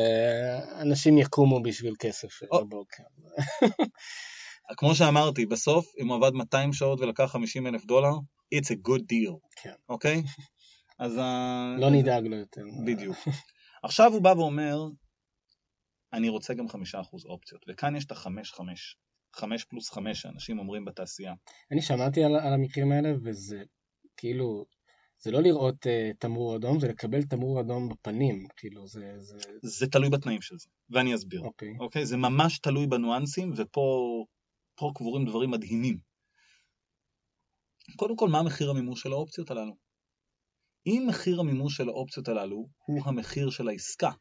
Speaker 3: אנשים יקומו בשביל כסף. בבוקר.
Speaker 2: כמו שאמרתי, בסוף, אם הוא עבד 200 שעות ולקח 50 אלף דולר, it's a good deal,
Speaker 3: כן.
Speaker 2: אוקיי? אז... ה-
Speaker 3: לא נדאג לו יותר.
Speaker 2: בדיוק. עכשיו הוא בא ואומר, אני רוצה גם 5% אופציות, וכאן יש את ה-5-5, 5 פלוס 5 שאנשים אומרים בתעשייה.
Speaker 3: אני שמעתי על, על המקרים האלה, וזה כאילו, זה לא לראות uh, תמרור אדום, זה לקבל תמרור אדום בפנים, כאילו, זה, זה,
Speaker 2: זה תלוי בתנאים של זה, ואני אסביר.
Speaker 3: אוקיי.
Speaker 2: אוקיי? זה ממש תלוי בניואנסים, ופה פה קבורים דברים מדהימים. קודם כל, מה מחיר המימוש של האופציות הללו? אם מחיר המימוש של האופציות הללו הוא המחיר של העסקה,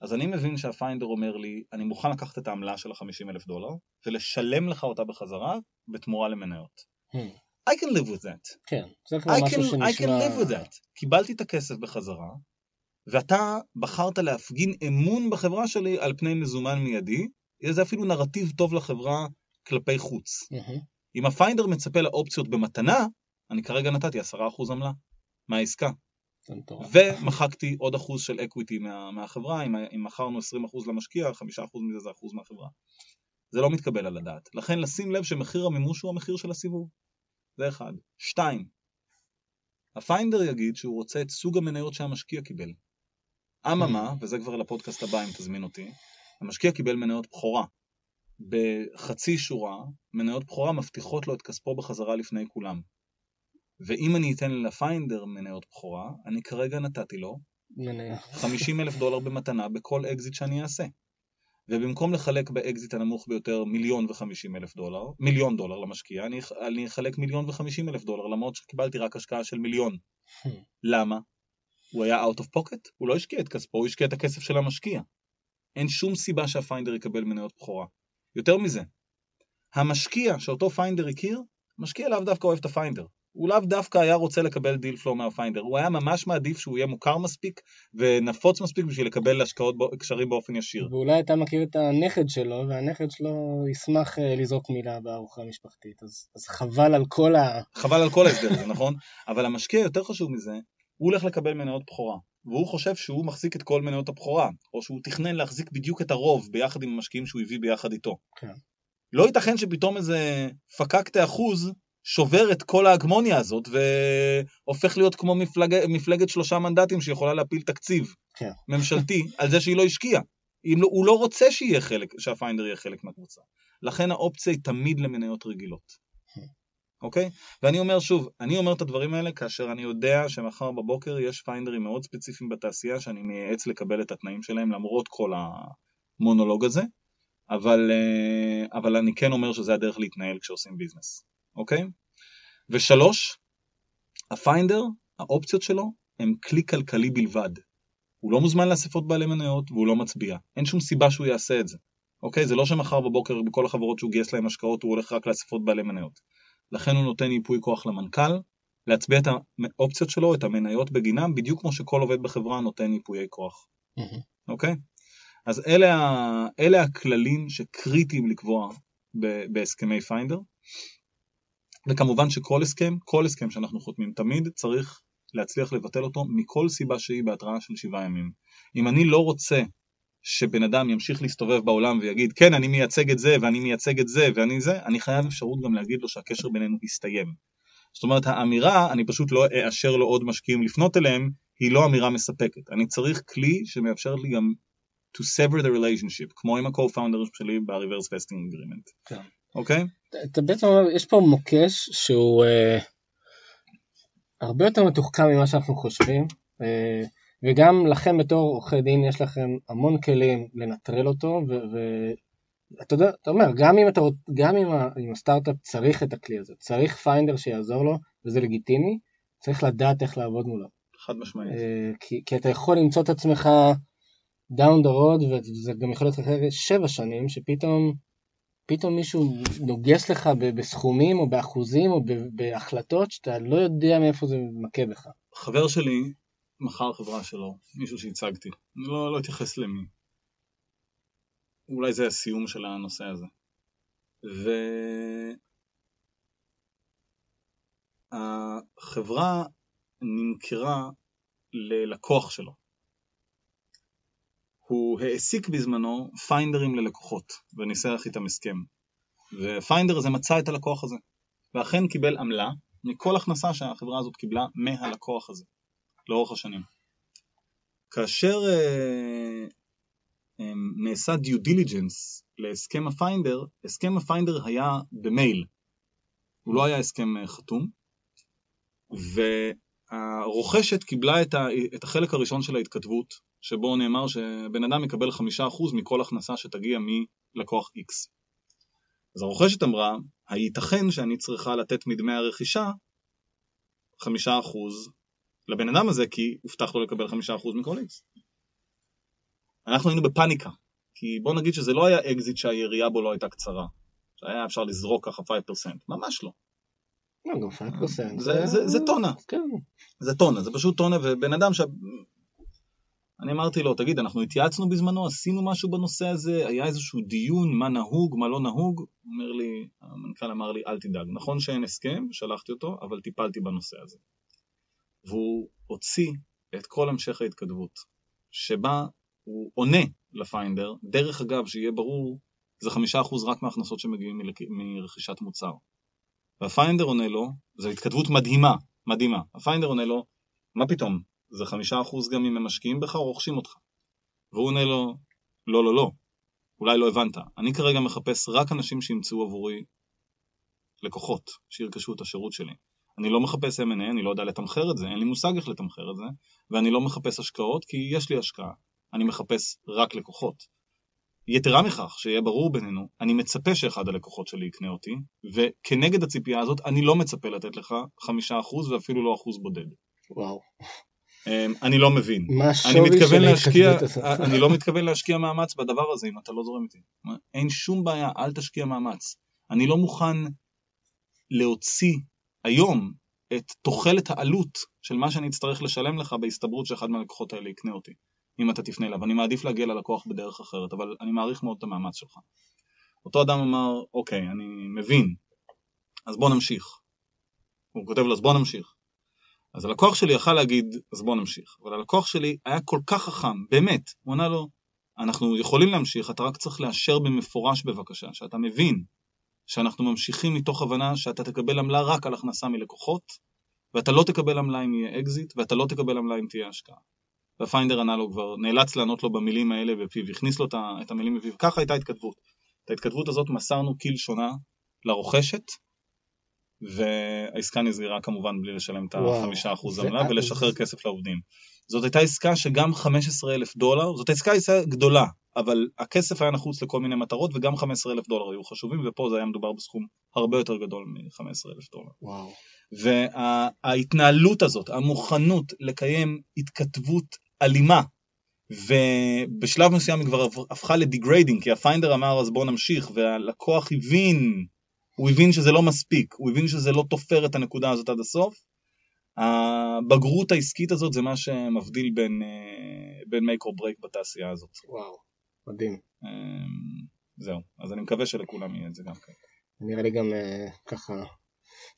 Speaker 2: אז אני מבין שהפיינדר אומר לי, אני מוכן לקחת את העמלה של ה-50 אלף דולר ולשלם לך אותה בחזרה בתמורה למניות.
Speaker 3: Hmm.
Speaker 2: I can live with that.
Speaker 3: כן, זה כבר משהו
Speaker 2: can,
Speaker 3: שנשמע...
Speaker 2: I can live with that. קיבלתי את הכסף בחזרה, ואתה בחרת להפגין אמון בחברה שלי על פני מזומן מיידי, זה אפילו נרטיב טוב לחברה כלפי חוץ.
Speaker 3: מהמם.
Speaker 2: אם הפיינדר מצפה לאופציות במתנה, אני כרגע נתתי 10% עמלה מהעסקה. ולקחת עוד אחוז של equity מה, מהחברה, אם, אם מכרנו 20% למשקיע, 5% מזה זה אחוז מהחברה. זה לא מתקבל על הדעת. לכן לשים לב שמחיר המימוש הוא המחיר של הסיבוב. זה אחד. שתיים, ה finder יגיד שהוא רוצה את סוג המניות שהמשקיע קיבל. אממה, וזה כבר לפודקאסט הבא אם תזמין אותי, המשקיע קיבל מניות בכורה. בחצי שורה, מניות בכורה מבטיחות לו את כספו בחזרה לפני כולם. ואם אני אתן ל finder מניות בכורה, אני כרגע נתתי לו
Speaker 3: מניה.
Speaker 2: 50 אלף דולר במתנה בכל אקזיט שאני אעשה. ובמקום לחלק באקזיט הנמוך ביותר מיליון וחמישים אלף דולר, מיליון דולר למשקיע, אני, אני אחלק מיליון וחמישים אלף דולר, למרות שקיבלתי רק השקעה של מיליון. למה? הוא היה out of pocket? הוא לא השקיע את כספו, הוא השקיע את הכסף של המשקיע. אין שום סיבה שה finder יקבל מניות בכורה. יותר מזה, המשקיע שאותו finder הכיר, משקיע לאו דווקא אוהב את ה finder. הוא לאו דווקא היה רוצה לקבל deal flow מה finder, הוא היה ממש מעדיף שהוא יהיה מוכר מספיק ונפוץ מספיק בשביל לקבל השקעות קשרים באופן ישיר.
Speaker 3: ואולי אתה מכיר את הנכד שלו, והנכד שלו ישמח אה, לזרוק מילה בארוחה המשפחתית, אז, אז חבל על כל ה...
Speaker 2: חבל על כל ההסדר הזה, נכון? אבל המשקיע יותר חשוב מזה, הוא הולך לקבל מניות בכורה. והוא חושב שהוא מחזיק את כל מניות הבכורה, או שהוא תכנן להחזיק בדיוק את הרוב ביחד עם המשקיעים שהוא הביא ביחד איתו.
Speaker 3: כן.
Speaker 2: לא ייתכן שפתאום איזה פקקטה אחוז שובר את כל ההגמוניה הזאת והופך להיות כמו מפלג... מפלגת שלושה מנדטים שיכולה להפיל תקציב
Speaker 3: כן.
Speaker 2: ממשלתי על זה שהיא לא השקיעה. אם לא, הוא לא רוצה שיהיה חלק, שהפיינדר יהיה חלק מהקבוצה. לכן האופציה היא תמיד למניות רגילות. אוקיי? ואני אומר שוב, אני אומר את הדברים האלה כאשר אני יודע שמחר בבוקר יש פיינדרים מאוד ספציפיים בתעשייה שאני מייעץ לקבל את התנאים שלהם למרות כל המונולוג הזה, אבל, אה, אבל אני כן אומר שזה הדרך להתנהל כשעושים ביזנס, אוקיי? ושלוש, הפיינדר, האופציות שלו הם כלי כלכלי בלבד. הוא לא מוזמן לאספות בעלי מניות והוא לא מצביע. אין שום סיבה שהוא יעשה את זה. אוקיי? זה לא שמחר בבוקר בכל החברות שהוא גייס להם השקעות הוא הולך רק לאספות בעלי מניות. לכן הוא נותן ייפוי כוח למנכ"ל להצביע את האופציות שלו, את המניות בגינם, בדיוק כמו שכל עובד בחברה נותן ייפויי כוח. אוקיי? אז אלה, ה, אלה הכללים שקריטיים לקבוע ב, בהסכמי פיינדר. וכמובן שכל הסכם, כל הסכם שאנחנו חותמים תמיד צריך להצליח לבטל אותו מכל סיבה שהיא בהתראה של שבעה ימים. אם אני לא רוצה שבן אדם ימשיך להסתובב בעולם ויגיד כן אני מייצג את זה ואני מייצג את זה ואני זה, אני חייב אפשרות גם להגיד לו שהקשר בינינו הסתיים. זאת אומרת האמירה אני פשוט לא אאשר לו עוד משקיעים לפנות אליהם היא לא אמירה מספקת. אני צריך כלי שמאפשר לי גם to sever the relationship כמו עם ה-co-founder שלי ב-reverse vesting agreement.
Speaker 3: כן.
Speaker 2: אוקיי?
Speaker 3: אתה בעצם אומר, יש פה מוקש שהוא אה, הרבה יותר מתוחכם ממה שאנחנו חושבים, אה, וגם לכם בתור עורכי דין יש לכם המון כלים לנטרל אותו, ואתה יודע, אתה אומר, גם אם, אתה, גם אם, ה- אם הסטארט-אפ צריך את הכלי הזה, צריך פיינדר שיעזור לו, וזה לגיטימי, צריך לדעת איך לעבוד מולו.
Speaker 2: חד משמעית.
Speaker 3: אה, כי, כי אתה יכול למצוא את עצמך down the road, וזה גם יכול להיות אחרי שבע שנים, שפתאום פתאום מישהו נוגס לך בסכומים או באחוזים או בהחלטות שאתה לא יודע מאיפה זה מכה בך.
Speaker 2: חבר שלי מכר חברה שלו, מישהו שהצגתי, אני לא, לא אתייחס למי. אולי זה הסיום של הנושא הזה. והחברה נמכרה ללקוח שלו. הוא העסיק בזמנו finder ים ללקוחות וניסח איתם הסכם. ו finder הזה מצא את הלקוח הזה, ואכן קיבל עמלה מכל הכנסה שהחברה הזאת קיבלה מהלקוח הזה לאורך השנים. כאשר אה, אה, נעשה due diligence להסכם ה finder, הסכם ה finder היה במייל, הוא לא היה הסכם אה, חתום, והרוכשת קיבלה את, ה, את החלק הראשון של ההתכתבות, שבו נאמר שבן אדם יקבל 5% מכל הכנסה שתגיע מלקוח X. אז הרוכשת אמרה, הייתכן שאני צריכה לתת מדמי הרכישה 5% לבן אדם הזה כי הובטח לו לקבל 5% מכל X. אנחנו היינו בפאניקה, כי בוא נגיד שזה לא היה אקזיט שהירייה בו לא הייתה קצרה, שהיה אפשר לזרוק ככה 5%, ממש לא.
Speaker 3: לא, גם 5%.
Speaker 2: זה, זה, זה טונה,
Speaker 3: כן.
Speaker 2: זה טונה, זה פשוט טונה, ובן אדם ש... אני אמרתי לו, תגיד, אנחנו התייעצנו בזמנו, עשינו משהו בנושא הזה, היה איזשהו דיון, מה נהוג, מה לא נהוג? אומר לי, המנכ"ל אמר לי, אל תדאג, נכון שאין הסכם, שלחתי אותו, אבל טיפלתי בנושא הזה. והוא הוציא את כל המשך ההתכתבות, שבה הוא עונה לפיינדר, דרך אגב, שיהיה ברור, זה חמישה אחוז רק מההכנסות שמגיעים מרכישת מוצר. והפיינדר עונה לו, זו התכתבות מדהימה, מדהימה. הפיינדר עונה לו, מה פתאום, זה חמישה אחוז גם אם הם משקיעים בך או רוכשים אותך. והוא עונה לו, לא, לא, לא, אולי לא הבנת, אני כרגע מחפש רק אנשים שימצאו עבורי לקוחות, שירכשו את השירות שלי. אני לא מחפש M&A, אני לא יודע לתמחר את זה, אין לי מושג איך לתמחר את זה, ואני לא מחפש השקעות כי יש לי השקעה, אני מחפש רק לקוחות. יתרה מכך, שיהיה ברור בינינו, אני מצפה שאחד הלקוחות שלי יקנה אותי, וכנגד הציפייה הזאת אני לא מצפה לתת לך חמישה אחוז ואפילו לא אחוז בודד.
Speaker 3: וואו.
Speaker 2: אמ, אני לא מבין.
Speaker 3: מה השווי של ההתכתבות הזאת?
Speaker 2: אני לא מתכוון להשקיע מאמץ בדבר הזה אם אתה לא זורם איתי. אין שום בעיה, אל תשקיע מאמץ. אני לא מוכן להוציא היום את תוחלת העלות של מה שאני אצטרך לשלם לך בהסתברות שאחד מהלקוחות האלה יקנה אותי, אם אתה תפנה אליו. אני מעדיף להגיע ללקוח בדרך אחרת, אבל אני מעריך מאוד את המאמץ שלך. אותו אדם אמר, אוקיי, אני מבין, אז בוא נמשיך. הוא כותב לו, אז בוא נמשיך. אז הלקוח שלי יכל להגיד, אז בוא נמשיך. אבל הלקוח שלי היה כל כך חכם, באמת, הוא ענה לו, אנחנו יכולים להמשיך, אתה רק צריך לאשר במפורש בבקשה, שאתה מבין שאנחנו ממשיכים מתוך הבנה שאתה תקבל עמלה רק על הכנסה מלקוחות, ואתה לא תקבל עמלה אם יהיה אקזיט, ואתה לא תקבל עמלה אם תהיה השקעה. וה finder ענה לו כבר, נאלץ לענות לו במילים האלה בפיו, הכניס לו את המילים בפיו, ככה הייתה התכתבות. את ההתכתבות הזאת מסרנו כלשונה לרוכשת, והעסקה נסגרה כמובן בלי לשלם את החמישה אחוז
Speaker 3: זה-
Speaker 2: עמלה ולשחרר כסף לעובדים. זאת הייתה עסקה שגם 15 אלף דולר, זאת עסקה עסקה גדולה, אבל הכסף היה נחוץ לכל מיני מטרות וגם 15 אלף דולר היו חשובים, ופה זה היה מדובר בסכום הרבה יותר גדול מ-15 אלף דולר.
Speaker 3: וואו.
Speaker 2: וההתנהלות הזאת, המוכנות לקיים התכתבות אלימה, ובשלב מסוים היא כבר הפכה ל degrading, כי ה finder אמר אז בוא נמשיך, והלקוח הבין, הוא הבין שזה לא מספיק, הוא הבין שזה לא תופר את הנקודה הזאת עד הסוף. הבגרות העסקית הזאת זה מה שמבדיל בין, אה, בין make or break בתעשייה הזאת.
Speaker 3: וואו. מדהים.
Speaker 2: אה, זהו, אז אני מקווה שלכולם יהיה את זה גם כן.
Speaker 3: נראה לי גם אה, ככה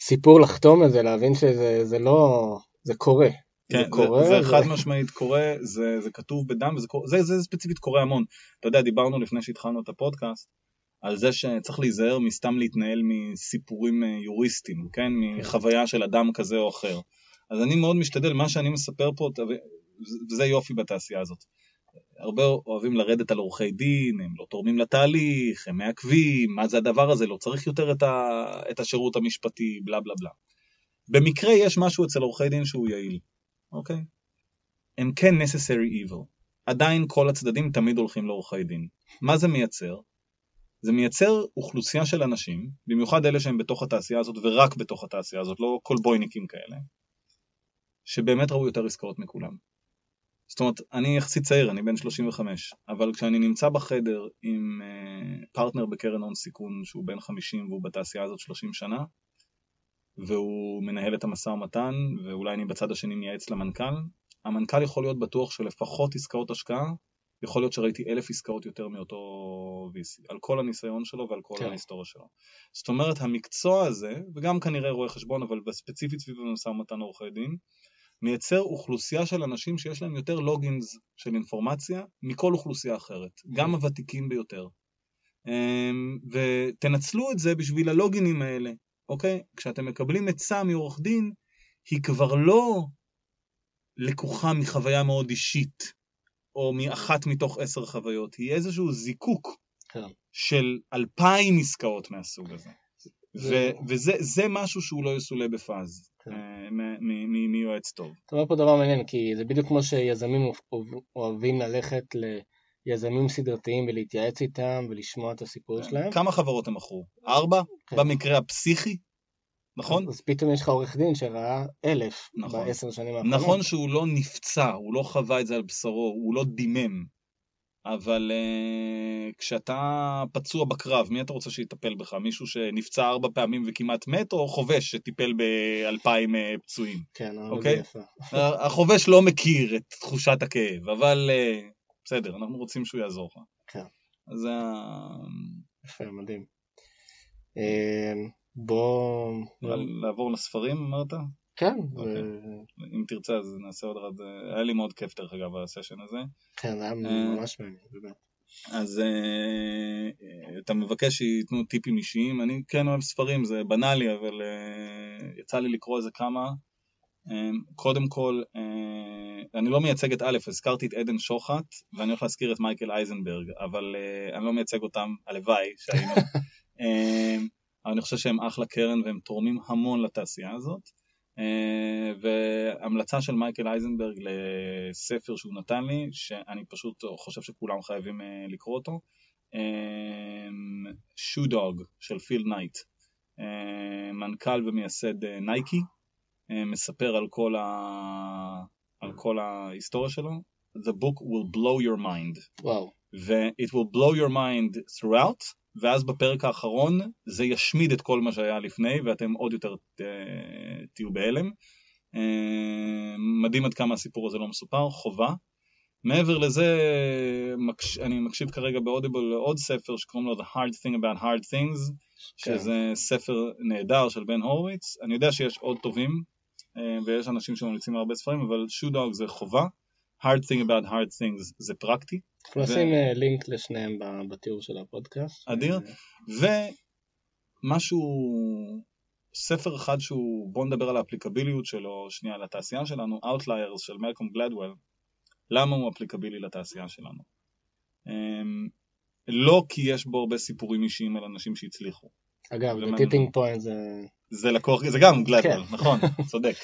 Speaker 3: סיפור לחתום את זה, להבין שזה זה לא, זה קורה.
Speaker 2: כן,
Speaker 3: זה קורה.
Speaker 2: זה, זה חד משמעית קורה, זה, זה כתוב בדם, וזה זה, זה ספציפית קורה המון. אתה יודע, דיברנו לפני שהתחלנו את הפודקאסט, על זה שצריך להיזהר מסתם להתנהל מסיפורים אה, יוריסטיים, כן? מחוויה של אדם כזה או אחר. אז אני מאוד משתדל, מה שאני מספר פה, וזה יופי בתעשייה הזאת. הרבה אוהבים לרדת על עורכי דין, הם לא תורמים לתהליך, הם מעכבים, מה זה הדבר הזה, לא צריך יותר את, ה, את השירות המשפטי, בלה בלה בלה. במקרה יש משהו אצל עורכי דין שהוא יעיל, אוקיי? הם כן necessary evil. עדיין כל הצדדים תמיד הולכים לעורכי דין. מה זה מייצר? זה מייצר אוכלוסייה של אנשים, במיוחד אלה שהם בתוך התעשייה הזאת ורק בתוך התעשייה הזאת, לא כל בויניקים כאלה, שבאמת ראו יותר עסקאות מכולם. זאת אומרת, אני יחסית צעיר, אני בן 35, אבל כשאני נמצא בחדר עם uh, פרטנר בקרן הון סיכון שהוא בן 50 והוא בתעשייה הזאת 30 שנה, והוא מנהל את המשא ומתן, ואולי אני בצד השני מייעץ למנכ"ל, המנכ"ל יכול להיות בטוח שלפחות עסקאות השקעה, יכול להיות שראיתי אלף עסקאות יותר מאותו VC, על כל הניסיון שלו ועל כל
Speaker 3: כן.
Speaker 2: ההיסטוריה שלו. זאת אומרת, המקצוע הזה, וגם כנראה רואה חשבון, אבל בספציפית סביב המשא ומתן עורכי דין, מייצר אוכלוסייה של אנשים שיש להם יותר לוגינס של אינפורמציה מכל אוכלוסייה אחרת, גם הוותיקים ביותר. אמ, ותנצלו את זה בשביל הלוגינים האלה, אוקיי? כשאתם מקבלים עצה מעורך דין, היא כבר לא לקוחה מחוויה מאוד אישית, או מאחת מתוך עשר חוויות, היא איזשהו זיקוק
Speaker 3: כן.
Speaker 2: של אלפיים עסקאות מהסוג הזה.
Speaker 3: זה-
Speaker 2: ו- וזה זה משהו שהוא לא יסולא בפאז
Speaker 3: כן.
Speaker 2: אה, מיועץ טוב.
Speaker 3: אתה אומר פה דבר מעניין, כי זה בדיוק כמו שיזמים אוהב- אוהבים ללכת ליזמים סדרתיים ולהתייעץ איתם ולשמוע את הסיפור שלהם.
Speaker 2: כמה חברות הם מכרו? ארבע?
Speaker 3: כן.
Speaker 2: במקרה הפסיכי? נכון?
Speaker 3: אז פתאום יש לך עורך דין שראה אלף
Speaker 2: נכון.
Speaker 3: בעשר שנים האחרונות.
Speaker 2: נכון שהוא לא נפצע, הוא לא חווה את זה על בשרו, הוא לא דימם. אבל uh, כשאתה פצוע בקרב, מי אתה רוצה שיטפל בך? מישהו שנפצע ארבע פעמים וכמעט מת, או חובש שטיפל באלפיים uh, פצועים?
Speaker 3: כן, אבל
Speaker 2: אוקיי.
Speaker 3: יפה.
Speaker 2: החובש לא מכיר את תחושת הכאב, אבל uh, בסדר, אנחנו רוצים שהוא יעזור לך.
Speaker 3: כן.
Speaker 2: אז זה ה...
Speaker 3: יפה, מדהים. אה, בוא...
Speaker 2: לעבור לספרים, אמרת?
Speaker 3: כן,
Speaker 2: אוקיי. אם תרצה אז נעשה עוד אחד, היה לי מאוד כיף דרך אגב הסשן הזה.
Speaker 3: כן, היה
Speaker 2: אה,
Speaker 3: ממש מעניין, באמת.
Speaker 2: אז אה, אתה מבקש שייתנו טיפים אישיים, אני כן אוהב ספרים, זה בנאלי, אבל אה, יצא לי לקרוא איזה כמה. אה, קודם כל, אה, אני לא מייצג את א', הזכרתי את עדן שוחט, ואני הולך להזכיר את מייקל אייזנברג, אבל אה, אני לא מייצג אותם, הלוואי שהיינו. אה, אבל אני חושב שהם אחלה קרן והם תורמים המון לתעשייה הזאת. אה, והמלצה של מייקל אייזנברג לספר שהוא נתן לי, שאני פשוט חושב שכולם חייבים אה, לקרוא אותו, Shoe Dog של פיל נייט, אה, מנכ"ל ומייסד אה, נייקי, אה, מספר על כל, ה... על כל ההיסטוריה שלו. The book will blow your mind.
Speaker 3: וואו,
Speaker 2: ו-it will blow your mind throughout, ואז בפרק האחרון זה ישמיד את כל מה שהיה לפני, ואתם עוד יותר uh, תהיו בהלם. Uh, מדהים עד כמה הסיפור הזה לא מסופר, חובה. מעבר לזה, מקש... אני מקשיב כרגע באודיבל לעוד ספר שקוראים לו The Hard Thing About Hard Things,
Speaker 3: כן.
Speaker 2: שזה ספר נהדר של בן הורוביץ. אני יודע שיש עוד טובים, uh, ויש אנשים שממליצים הרבה ספרים, אבל שו דוג זה חובה. Hard Thing About Hard Things זה פרקטי.
Speaker 3: אנחנו נשים אה, לינק לשניהם בתיאור של הפודקאסט.
Speaker 2: אדיר. ומשהו, ספר אחד שהוא, בואו נדבר על האפליקביליות שלו, שנייה, לתעשייה שלנו, Outliers של מלקום גלדוול. למה הוא אפליקבילי לתעשייה שלנו? אמ, לא כי יש בו הרבה סיפורים אישיים על אנשים שהצליחו.
Speaker 3: אגב, Tipping Point זה...
Speaker 2: זה לקוח, זה גם גלדוול,
Speaker 3: כן.
Speaker 2: נכון, צודק.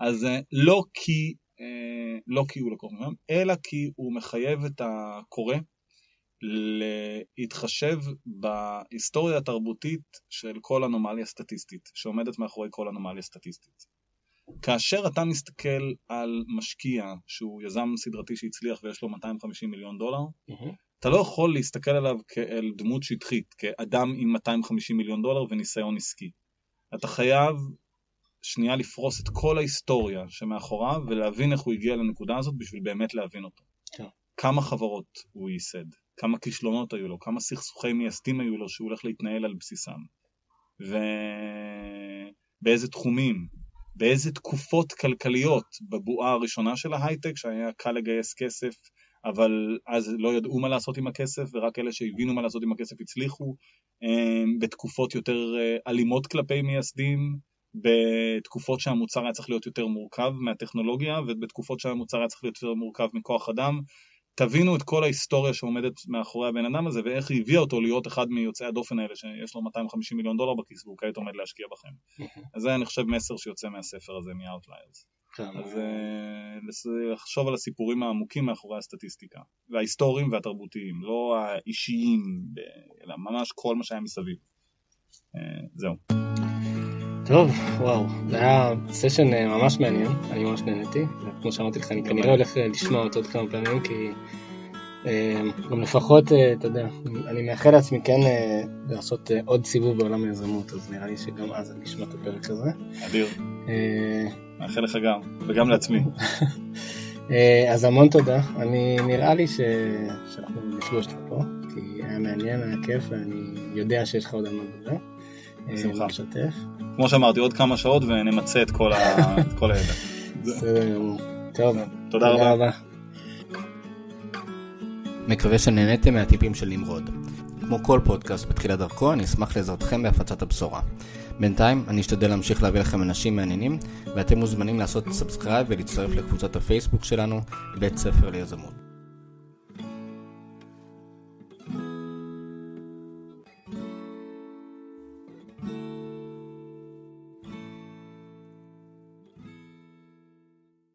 Speaker 2: אז אה, לא כי, אה, לא כי הוא לקוח מהם, אלא כי הוא מחייב את הקורא להתחשב בהיסטוריה התרבותית של כל אנומליה סטטיסטית, שעומדת מאחורי כל אנומליה סטטיסטית. כאשר אתה מסתכל על משקיע שהוא יזם סדרתי שהצליח ויש לו 250 מיליון דולר,
Speaker 3: מהמם.
Speaker 2: אתה לא יכול להסתכל עליו כאל דמות שטחית, כאדם עם 250 מיליון דולר וניסיון עסקי. אתה חייב שנייה לפרוס את כל ההיסטוריה שמאחוריו ולהבין איך הוא הגיע לנקודה הזאת בשביל באמת להבין אותו.
Speaker 3: כן.
Speaker 2: כמה חברות הוא ייסד, כמה כישלונות היו לו, כמה סכסוכי מייסדים היו לו שהוא הולך להתנהל על בסיסם. ובאיזה תחומים, באיזה תקופות כלכליות בבועה הראשונה של ההייטק שהיה קל לגייס כסף אבל אז לא ידעו מה לעשות עם הכסף ורק אלה שהבינו מה לעשות עם הכסף הצליחו אה, בתקופות יותר אה, אלימות כלפי מייסדים בתקופות שהמוצר היה צריך להיות יותר מורכב מהטכנולוגיה ובתקופות שהמוצר היה צריך להיות יותר מורכב מכוח אדם תבינו את כל ההיסטוריה שעומדת מאחורי הבן אדם הזה ואיך היא הביאה אותו להיות אחד מיוצאי הדופן האלה שיש לו 250 מיליון דולר בכיס והוא כעת עומד להשקיע בכם. אז זה אני חושב מסר שיוצא מהספר הזה מ-Outliers.
Speaker 3: כן.
Speaker 2: אז אה, לחשוב על הסיפורים העמוקים מאחורי הסטטיסטיקה, וההיסטוריים והתרבותיים, לא האישיים, אלא ממש כל מה שהיה מסביב. אה, זהו.
Speaker 3: טוב, וואו, זה היה סשן אה, ממש מעניין, אני ממש נהניתי, וכמו שאמרתי לך, אני כנראה. הולך אה, לשמוע אותו עוד כמה פעמים, כי אה, גם לפחות, אתה יודע, אני מאחל לעצמי כן לעשות עוד סיבוב בעולם היזמות, אז נראה לי שגם אז אני אשמע את הפרק הזה.
Speaker 2: אדיר, מאחל לך גם, וגם לעצמי.
Speaker 3: אז המון תודה, אני נראה לי ש... שאנחנו נפגוש אותך פה, כי היה מעניין, היה כיף, ואני יודע שיש לך עוד מה לדבר. אה,
Speaker 2: בשמחה.
Speaker 3: לשתף.
Speaker 2: כמו שאמרתי, עוד כמה שעות ונמצה את כל ה- את כל הידע.
Speaker 3: בסדר גמור. טוב,
Speaker 2: תודה רבה.
Speaker 3: רבה.
Speaker 1: מקווה שנהניתם מהטיפים של נמרוד. כמו כל פודקאסט בתחילת דרכו, אני אשמח לעזרתכם בהפצת הבשורה. בינתיים, אני אשתדל להמשיך להביא לכם אנשים מעניינים, ואתם מוזמנים לעשות subscribe ולהצטרף לקבוצת הפייסבוק שלנו, בית ספר ליזמות.